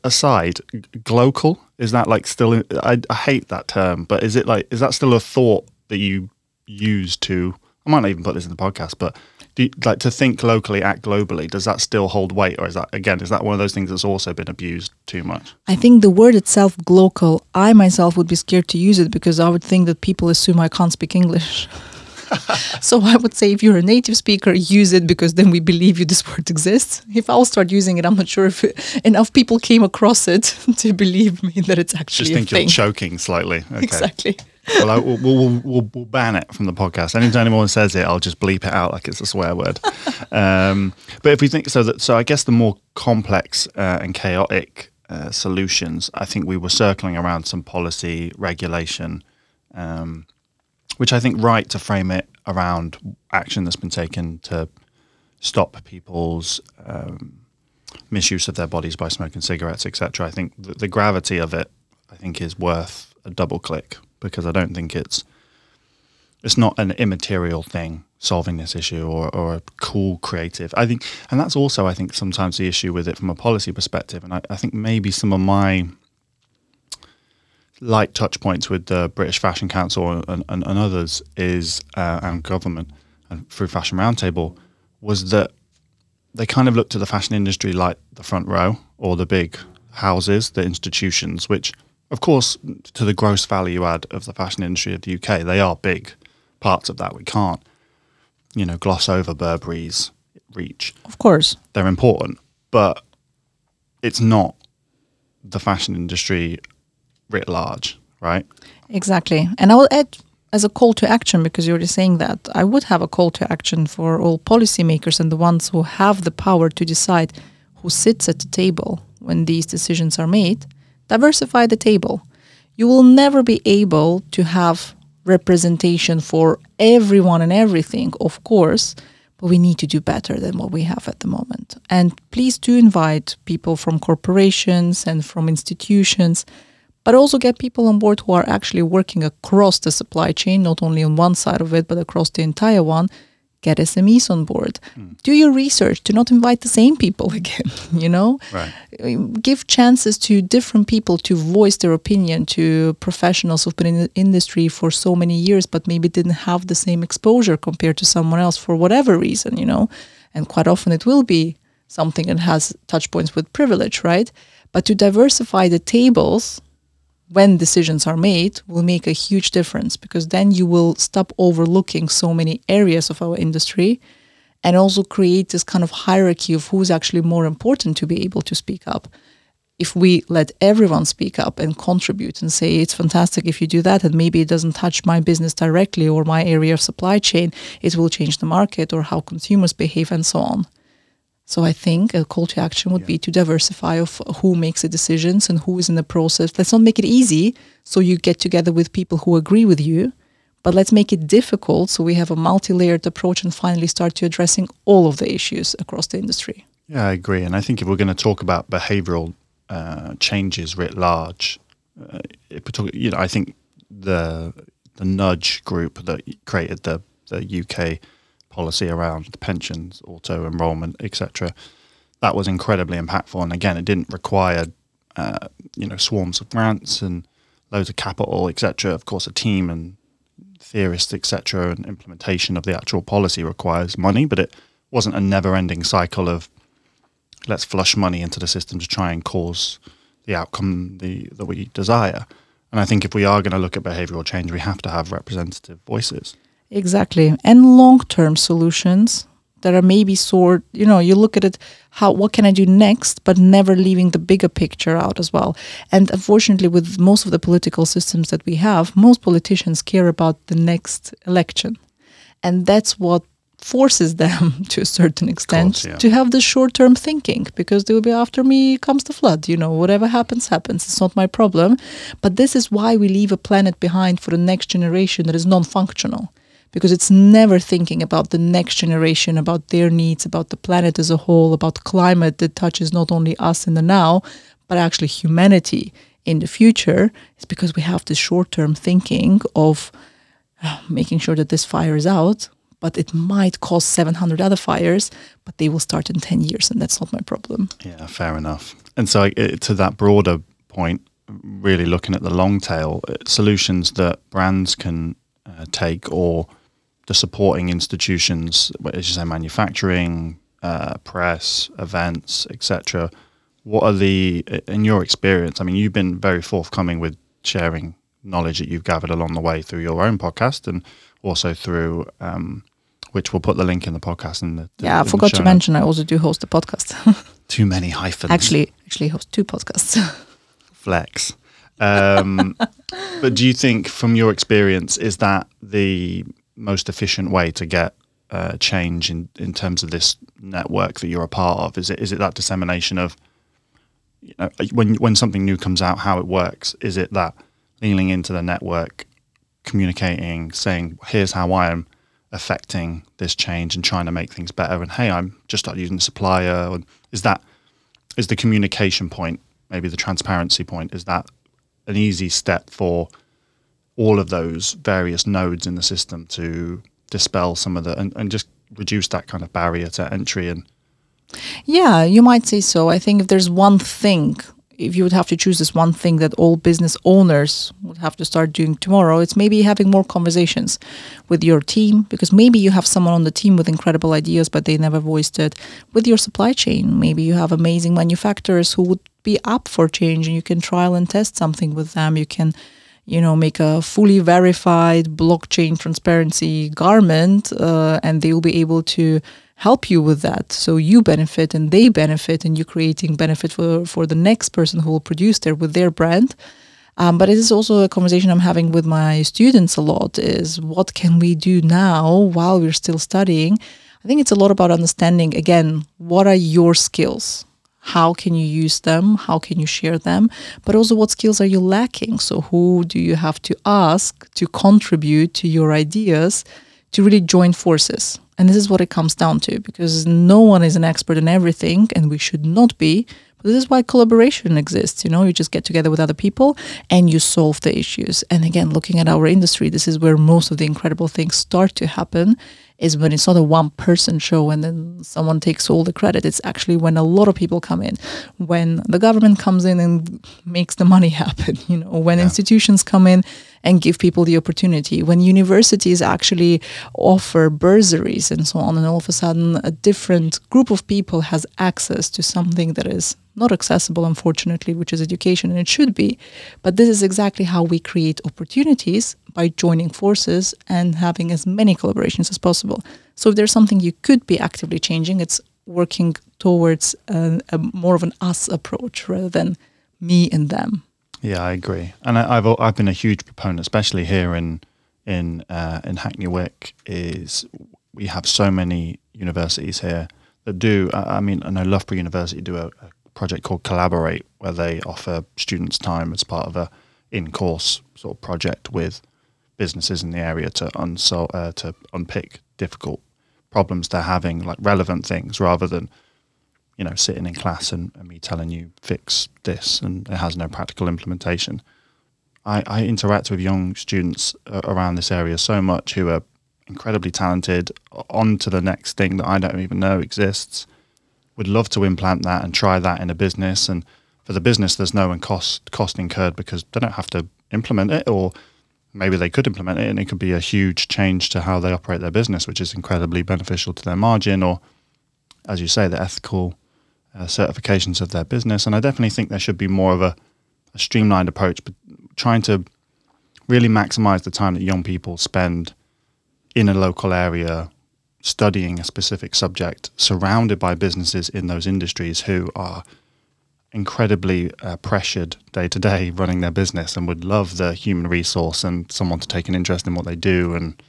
aside, global is that like still? I, I hate that term, but is it like is that still a thought that you use to? I might not even put this in the podcast, but do you, like to think locally, act globally. Does that still hold weight, or is that again is that one of those things that's also been abused too much? I think the word itself, glocal, I myself would be scared to use it because I would think that people assume I can't speak English. [laughs] so I would say if you're a native speaker, use it because then we believe you this word exists. If I'll start using it, I'm not sure if [laughs] enough people came across it [laughs] to believe me that it's actually Just think you're thing. choking slightly. Okay. Exactly. Well, I, we'll, we'll, we'll, we'll ban it from the podcast. Anytime anyone says it, I'll just bleep it out like it's a swear word. [laughs] Um, but if we think so, that so I guess the more complex uh, and chaotic uh, solutions, I think we were circling around some policy regulation, um, which I think right to frame it around action that's been taken to stop people's um, misuse of their bodies by smoking cigarettes, etc. I think the, the gravity of it, I think, is worth a double click because I don't think it's it's not an immaterial thing solving this issue or, or a cool creative. I think, and that's also I think sometimes the issue with it from a policy perspective. And I, I think maybe some of my light touch points with the British Fashion Council and, and, and others is uh, and government and through Fashion Roundtable was that they kind of looked at the fashion industry like the front row or the big houses, the institutions, which, of course, to the gross value add of the fashion industry of the UK, they are big parts of that. We can't, you know, gloss over Burberry's reach. Of course. They're important, but it's not the fashion industry writ large, right? Exactly. And I will add as a call to action, because you're already saying that, I would have a call to action for all policymakers and the ones who have the power to decide who sits at the table when these decisions are made. Diversify the table. You will never be able to have representation for everyone and everything, of course, but we need to do better than what we have at the moment. And please do invite people from corporations and from institutions but also get people on board who are actually working across the supply chain, not only on one side of it, but across the entire one. Get SMEs on board. Mm. Do your research. Do not invite the same people [laughs] again. You know, right. give chances to different people to voice their opinion to professionals who've been in the industry for so many years, but maybe didn't have the same exposure compared to someone else for whatever reason. You know, and quite often it will be something that has touch points with privilege, right? But to diversify the tables when decisions are made will make a huge difference because then you will stop overlooking so many areas of our industry and also create this kind of hierarchy of who's actually more important to be able to speak up. If we let everyone speak up and contribute and say it's fantastic if you do that and maybe it doesn't touch my business directly or my area of supply chain, it will change the market or how consumers behave and so on. So I think a call to action would yeah. be to diversify of who makes the decisions and who is in the process. Let's not make it easy so you get together with people who agree with you, but let's make it difficult so we have a multi-layered approach and finally start to addressing all of the issues across the industry. Yeah, I agree. And I think if we're going to talk about behavioral uh, changes writ large, uh, if we talk, you know, I think the the nudge group that created the the UK policy around pensions, auto enrollment, etc. That was incredibly impactful, and again, it didn't require uh, you know swarms of grants and loads of capital, etc. Of course, a team and theorists, etc., and implementation of the actual policy requires money, but it wasn't a never-ending cycle of let's flush money into the system to try and cause the outcome the, that we desire. And I think if we are going to look at behavioral change, we have to have representative voices. Exactly. And long-term solutions that are maybe sort, you know, you look at it, how, what can I do next, but never leaving the bigger picture out as well. And unfortunately, with most of the political systems that we have, most politicians care about the next election. And that's what forces [laughs] them to a certain extent course, yeah. to have the short-term thinking because they will be after me comes the flood you know whatever happens happens it's not my problem but this is why we leave a planet behind for the next generation that is non-functional because it's never thinking about the next generation, about their needs, about the planet as a whole, about climate that touches not only us in the now, but actually humanity in the future. It's because we have this short term thinking of uh, making sure that this fire is out, but it might cause 700 other fires, but they will start in 10 years, and that's not my problem. Yeah, fair enough. And so, it, to that broader point, really looking at the long tail uh, solutions that brands can uh, take or the supporting institutions, as you say, manufacturing, uh, press, events, etc. What are the, in your experience? I mean, you've been very forthcoming with sharing knowledge that you've gathered along the way through your own podcast and also through, um, which we'll put the link in the podcast. In the, yeah, I forgot to mention I also do host a podcast. [laughs] Too many hyphens. Actually, actually host two podcasts. [laughs] Flex. Um, [laughs] but do you think, from your experience, is that the most efficient way to get uh, change in, in terms of this network that you're a part of? Is it is it that dissemination of you know when when something new comes out, how it works? Is it that leaning into the network, communicating, saying, "Here's how I am affecting this change and trying to make things better," and hey, I'm just started using the supplier. Is that is the communication point, maybe the transparency point? Is that an easy step for all of those various nodes in the system to dispel some of the and, and just reduce that kind of barrier to entry and yeah you might say so i think if there's one thing if you would have to choose this one thing that all business owners would have to start doing tomorrow, it's maybe having more conversations with your team because maybe you have someone on the team with incredible ideas, but they never voiced it. With your supply chain, maybe you have amazing manufacturers who would be up for change and you can trial and test something with them. You can you know, make a fully verified blockchain transparency garment, uh, and they will be able to help you with that. So you benefit and they benefit, and you're creating benefit for for the next person who will produce there with their brand. Um, but it is also a conversation I'm having with my students a lot. Is what can we do now while we're still studying? I think it's a lot about understanding again what are your skills how can you use them? How can you share them? But also what skills are you lacking? So who do you have to ask to contribute to your ideas to really join forces? And this is what it comes down to because no one is an expert in everything and we should not be this is why collaboration exists you know you just get together with other people and you solve the issues and again looking at our industry this is where most of the incredible things start to happen is when it's not a one person show and then someone takes all the credit. It's actually when a lot of people come in, when the government comes in and makes the money [laughs] happen, you know, when yeah. institutions come in and give people the opportunity, when universities actually offer bursaries and so on, and all of a sudden a different group of people has access to something that is not accessible, unfortunately, which is education, and it should be. But this is exactly how we create opportunities by joining forces and having as many collaborations as possible. So if there's something you could be actively changing, it's working towards a, a more of an us approach rather than me and them. Yeah, I agree, and I, have I've been a huge proponent, especially here in in uh, in Hackney Wick, is we have so many universities here that do. I mean, I know Loughborough University do a, a project called Collaborate, where they offer students time as part of a in-course sort of project with businesses in the area to unsol- uh, to unpick difficult problems they're having, like relevant things, rather than you know sitting in class and, and me telling you fix this and it has no practical implementation. I, I interact with young students uh, around this area so much who are incredibly talented, on to the next thing that I don't even know exists. Would love to implant that and try that in a business. And for the business, there's no cost cost incurred because they don't have to implement it or maybe they could implement it and it could be a huge change to how they operate their business, which is incredibly beneficial to their margin or, as you say, the ethical uh, certifications of their business. And I definitely think there should be more of a, a streamlined approach, but trying to really maximize the time that young people spend in a local area studying a specific subject, surrounded by businesses in those industries who are incredibly uh, pressured day to day running their business and would love the human resource and someone to take an interest in what they do. And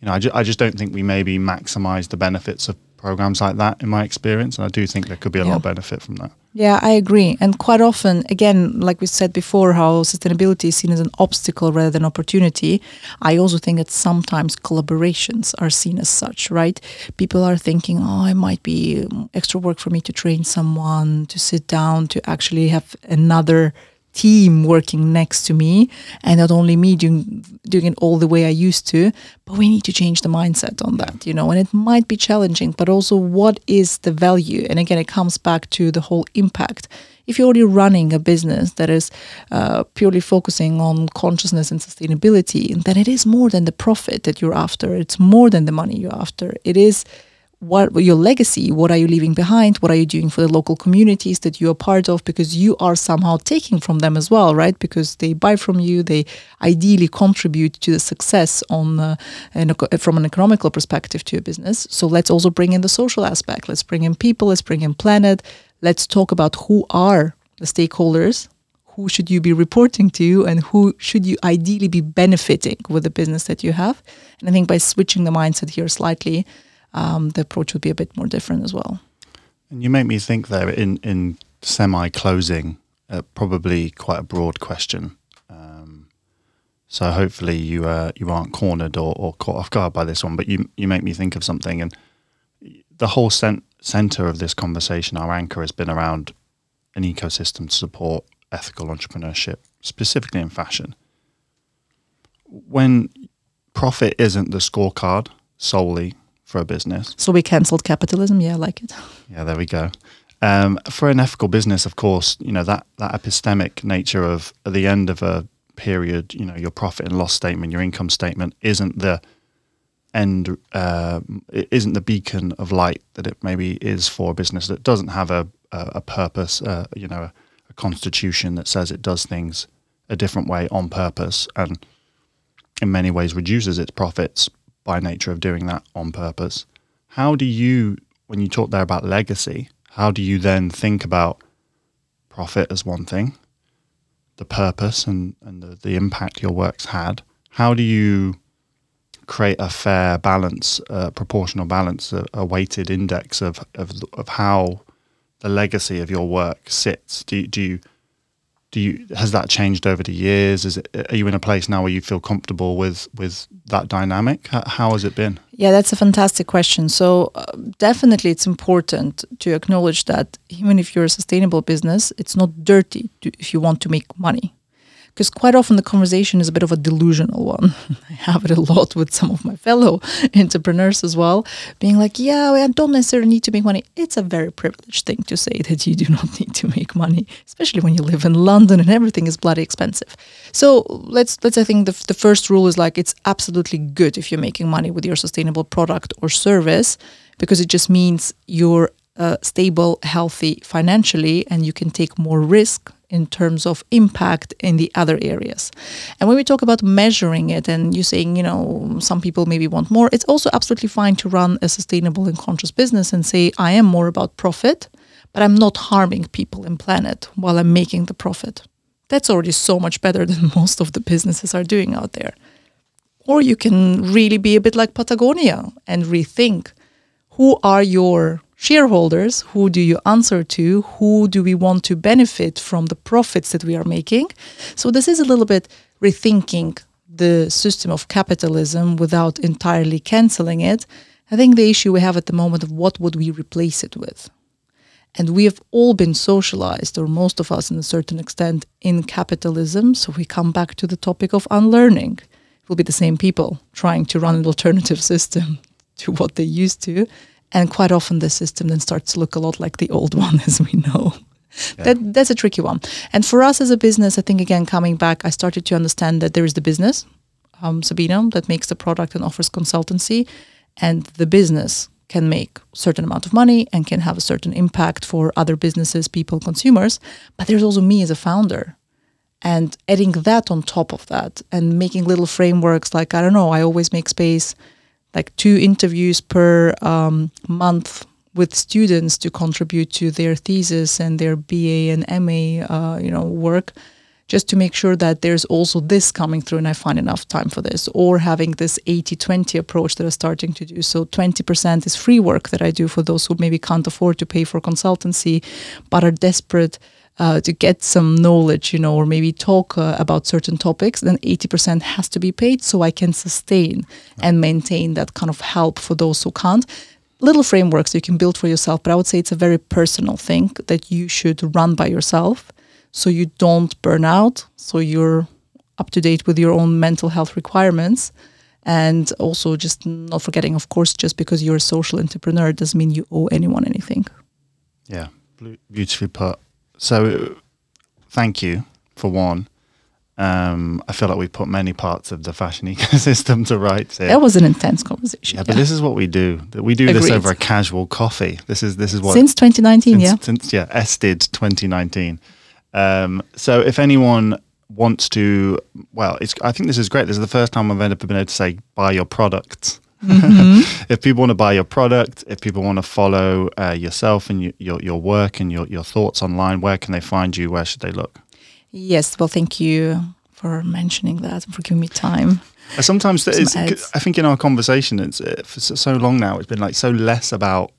you know, I, ju- I just don't think we maybe maximize the benefits of programs like that in my experience, and I do think there could be a lot of benefit from that. Yeah, I agree. And quite often, again, like we said before, how sustainability is seen as an obstacle rather than opportunity. I also think that sometimes collaborations are seen as such, right? People are thinking, oh, it might be extra work for me to train someone, to sit down, to actually have another team working next to me and not only me doing doing it all the way I used to but we need to change the mindset on that you know and it might be challenging but also what is the value? And again it comes back to the whole impact. If you're already running a business that is uh, purely focusing on consciousness and sustainability then it is more than the profit that you're after. It's more than the money you're after. It is what your legacy what are you leaving behind? What are you doing for the local communities that you are part of? Because you are somehow taking from them as well right? Because they buy from you they ideally contribute to the success on uh, an, from an economical perspective to your business. So let's also bring in the social aspect. Let's bring in people. Let's bring in planet. Let's talk about who are the stakeholders. Who should you be reporting to? And who should you ideally be benefiting with the business that you have? And i think by switching the mindset here slightly um, the approach would be a bit more different as well. And you make me think there in in semi closing, uh, probably quite a broad question. Um, so hopefully you uh, you aren't cornered or, or caught off guard by this one, but you you make me think of something. And the whole cent- center of this conversation, our anchor, has been around an ecosystem to support ethical entrepreneurship, specifically in fashion. When profit isn't the scorecard solely for a business, So we cancelled capitalism. Yeah, I like it. yeah, there we go. Um, for an ethical business, of course, you know that that epistemic nature of at the end of a period, you know, your profit and loss statement, your income statement isn't the end, uh, it isn't the beacon of light that it maybe is for a business that doesn't have a a, a purpose, uh, you know, a, a constitution that says it does things a different way on purpose, and in many ways reduces its profits by nature of doing that on purpose. How do you, when you talk there about legacy, how do you then think about profit as one thing, the purpose and, and the, the impact your work's had? How do you create a fair balance, a proportional balance, a, a weighted index of, of, of how the legacy of your work sits? Do do you, do you, has that changed over the years? Is it, are you in a place now where you feel comfortable with, with that dynamic? How, has it been? Yeah, that's a fantastic question. So, uh, definitely, it's important to acknowledge that even if you're a sustainable business, it's not dirty to, if you want to make money. Because quite often the conversation is a bit of a delusional one. [laughs] I have it a lot with some of my fellow [laughs] entrepreneurs as well, being like, yeah, I don't necessarily need to make money. It's a very privileged thing to say that you do [laughs] not need to make money, especially when you live in London and everything is bloody expensive. So let's let's I think the, the first rule is like it's absolutely good if you're making money with your sustainable product or service because it just means you're uh, stable, healthy financially, and you can take more risk in terms of impact in the other areas. And when we talk about measuring it, and you saying, you know, some people maybe want more, it's also absolutely fine to run a sustainable and conscious business and say, I am more about profit, but I'm not harming people and planet while I'm making the profit. That's already so much better than [laughs] most of the businesses are doing out there. Or you can really be a bit like Patagonia and rethink who are your shareholders? Who do you answer to? Who do we want to benefit from the profits that we are making? So, this is a little bit rethinking the system of capitalism without entirely canceling it. I think the issue we have at the moment of what would we replace it with? And we have all been socialized, or most of us in a certain extent, in capitalism. So we come back to the topic of unlearning. It will be the same people trying to run an alternative [laughs] system to what they used to. And quite often the system then starts to look a lot like the old [laughs] one, as we know. Yeah. That that's a tricky one. And for us as a business, I think again coming back, I started to understand that there is the business, um, Sabinna, that makes the product and offers consultancy, and the business can make a certain amount of money and can have a certain impact for other businesses, people, consumers. But there's also me as a founder. And adding that on top of that and making little frameworks like, I don't know, I always make space like two interviews per um, month with students to contribute to their thesis and their BA and MA, uh, you know, work just to make sure that there's also this coming through and I find enough time for this, or having this 80 20 approach that I'm starting to do. So 20% is free work that I do for those who maybe can't afford to pay for consultancy but are desperate. Uh, to get some knowledge, you know, or maybe talk uh, about certain topics, then 80% has to be paid so I can sustain and maintain that kind of help for those who can't little frameworks you can build for yourself, but I would say it's a very personal thing that you should run by yourself so you don't burn out, so you're up to date with your own mental health requirements. And also, just not forgetting, of course, just because you're a social entrepreneur doesn't mean you owe anyone anything. Yeah, beautifully put. So, thank you for one. Um, I feel like we put many parts of the fashion [laughs] ecosystem to rights here. That was an intense conversation. Yeah, but this is what we do. We do Agreed. this over a casual coffee. This is this is what since 2019. since, yeah, since yeah, Ested 2019. Um, so if anyone wants to, well, it's I think this is great. This is the first time I've ever been able to say buy your products. Mm-hmm. [laughs] if people want to buy your product, if people want to follow uh, yourself and your, your your work and your your thoughts online, where can they find you? Where should they look? yes. Well, thank you for mentioning that and for giving me time. Sometimes Some it's. I think in our conversation, it's uh, for so- so long now. It's been like so less about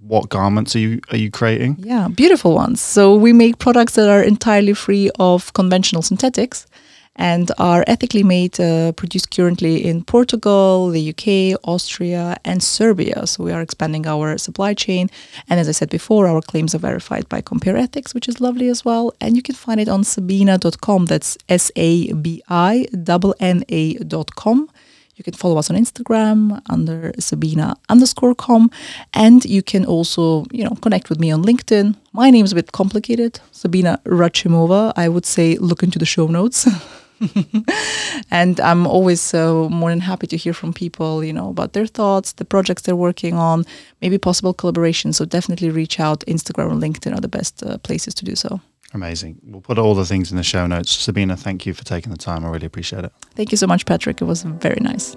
what garments are you are you creating. Yeah, beautiful ones. So we make products that are entirely free of conventional synthetics and are ethically made, uh, produced currently in Portugal, the UK, Austria, and Serbia. So we are expanding our supply chain. And as I said before, our claims are verified by Compare Ethics, which is lovely as well. And you can find it on sabinna.com. That's S A B I N A.com. You can follow us on Instagram under Sabinna underscore com. And you can also, you know, connect with me on LinkedIn. My name is a bit complicated. Sabinna Rachimova. I would say look into the show notes. [laughs] [laughs] and I'm always uh, more than happy to hear from people, you know, about their thoughts, the projects they're working on, maybe possible collaborations. So definitely reach out. Instagram and LinkedIn are the best uh, places to do so. Amazing. We'll put all the things in the show notes. Sabinna, thank you for taking the time. I really appreciate it. Thank you so much, Patrick. It was very nice.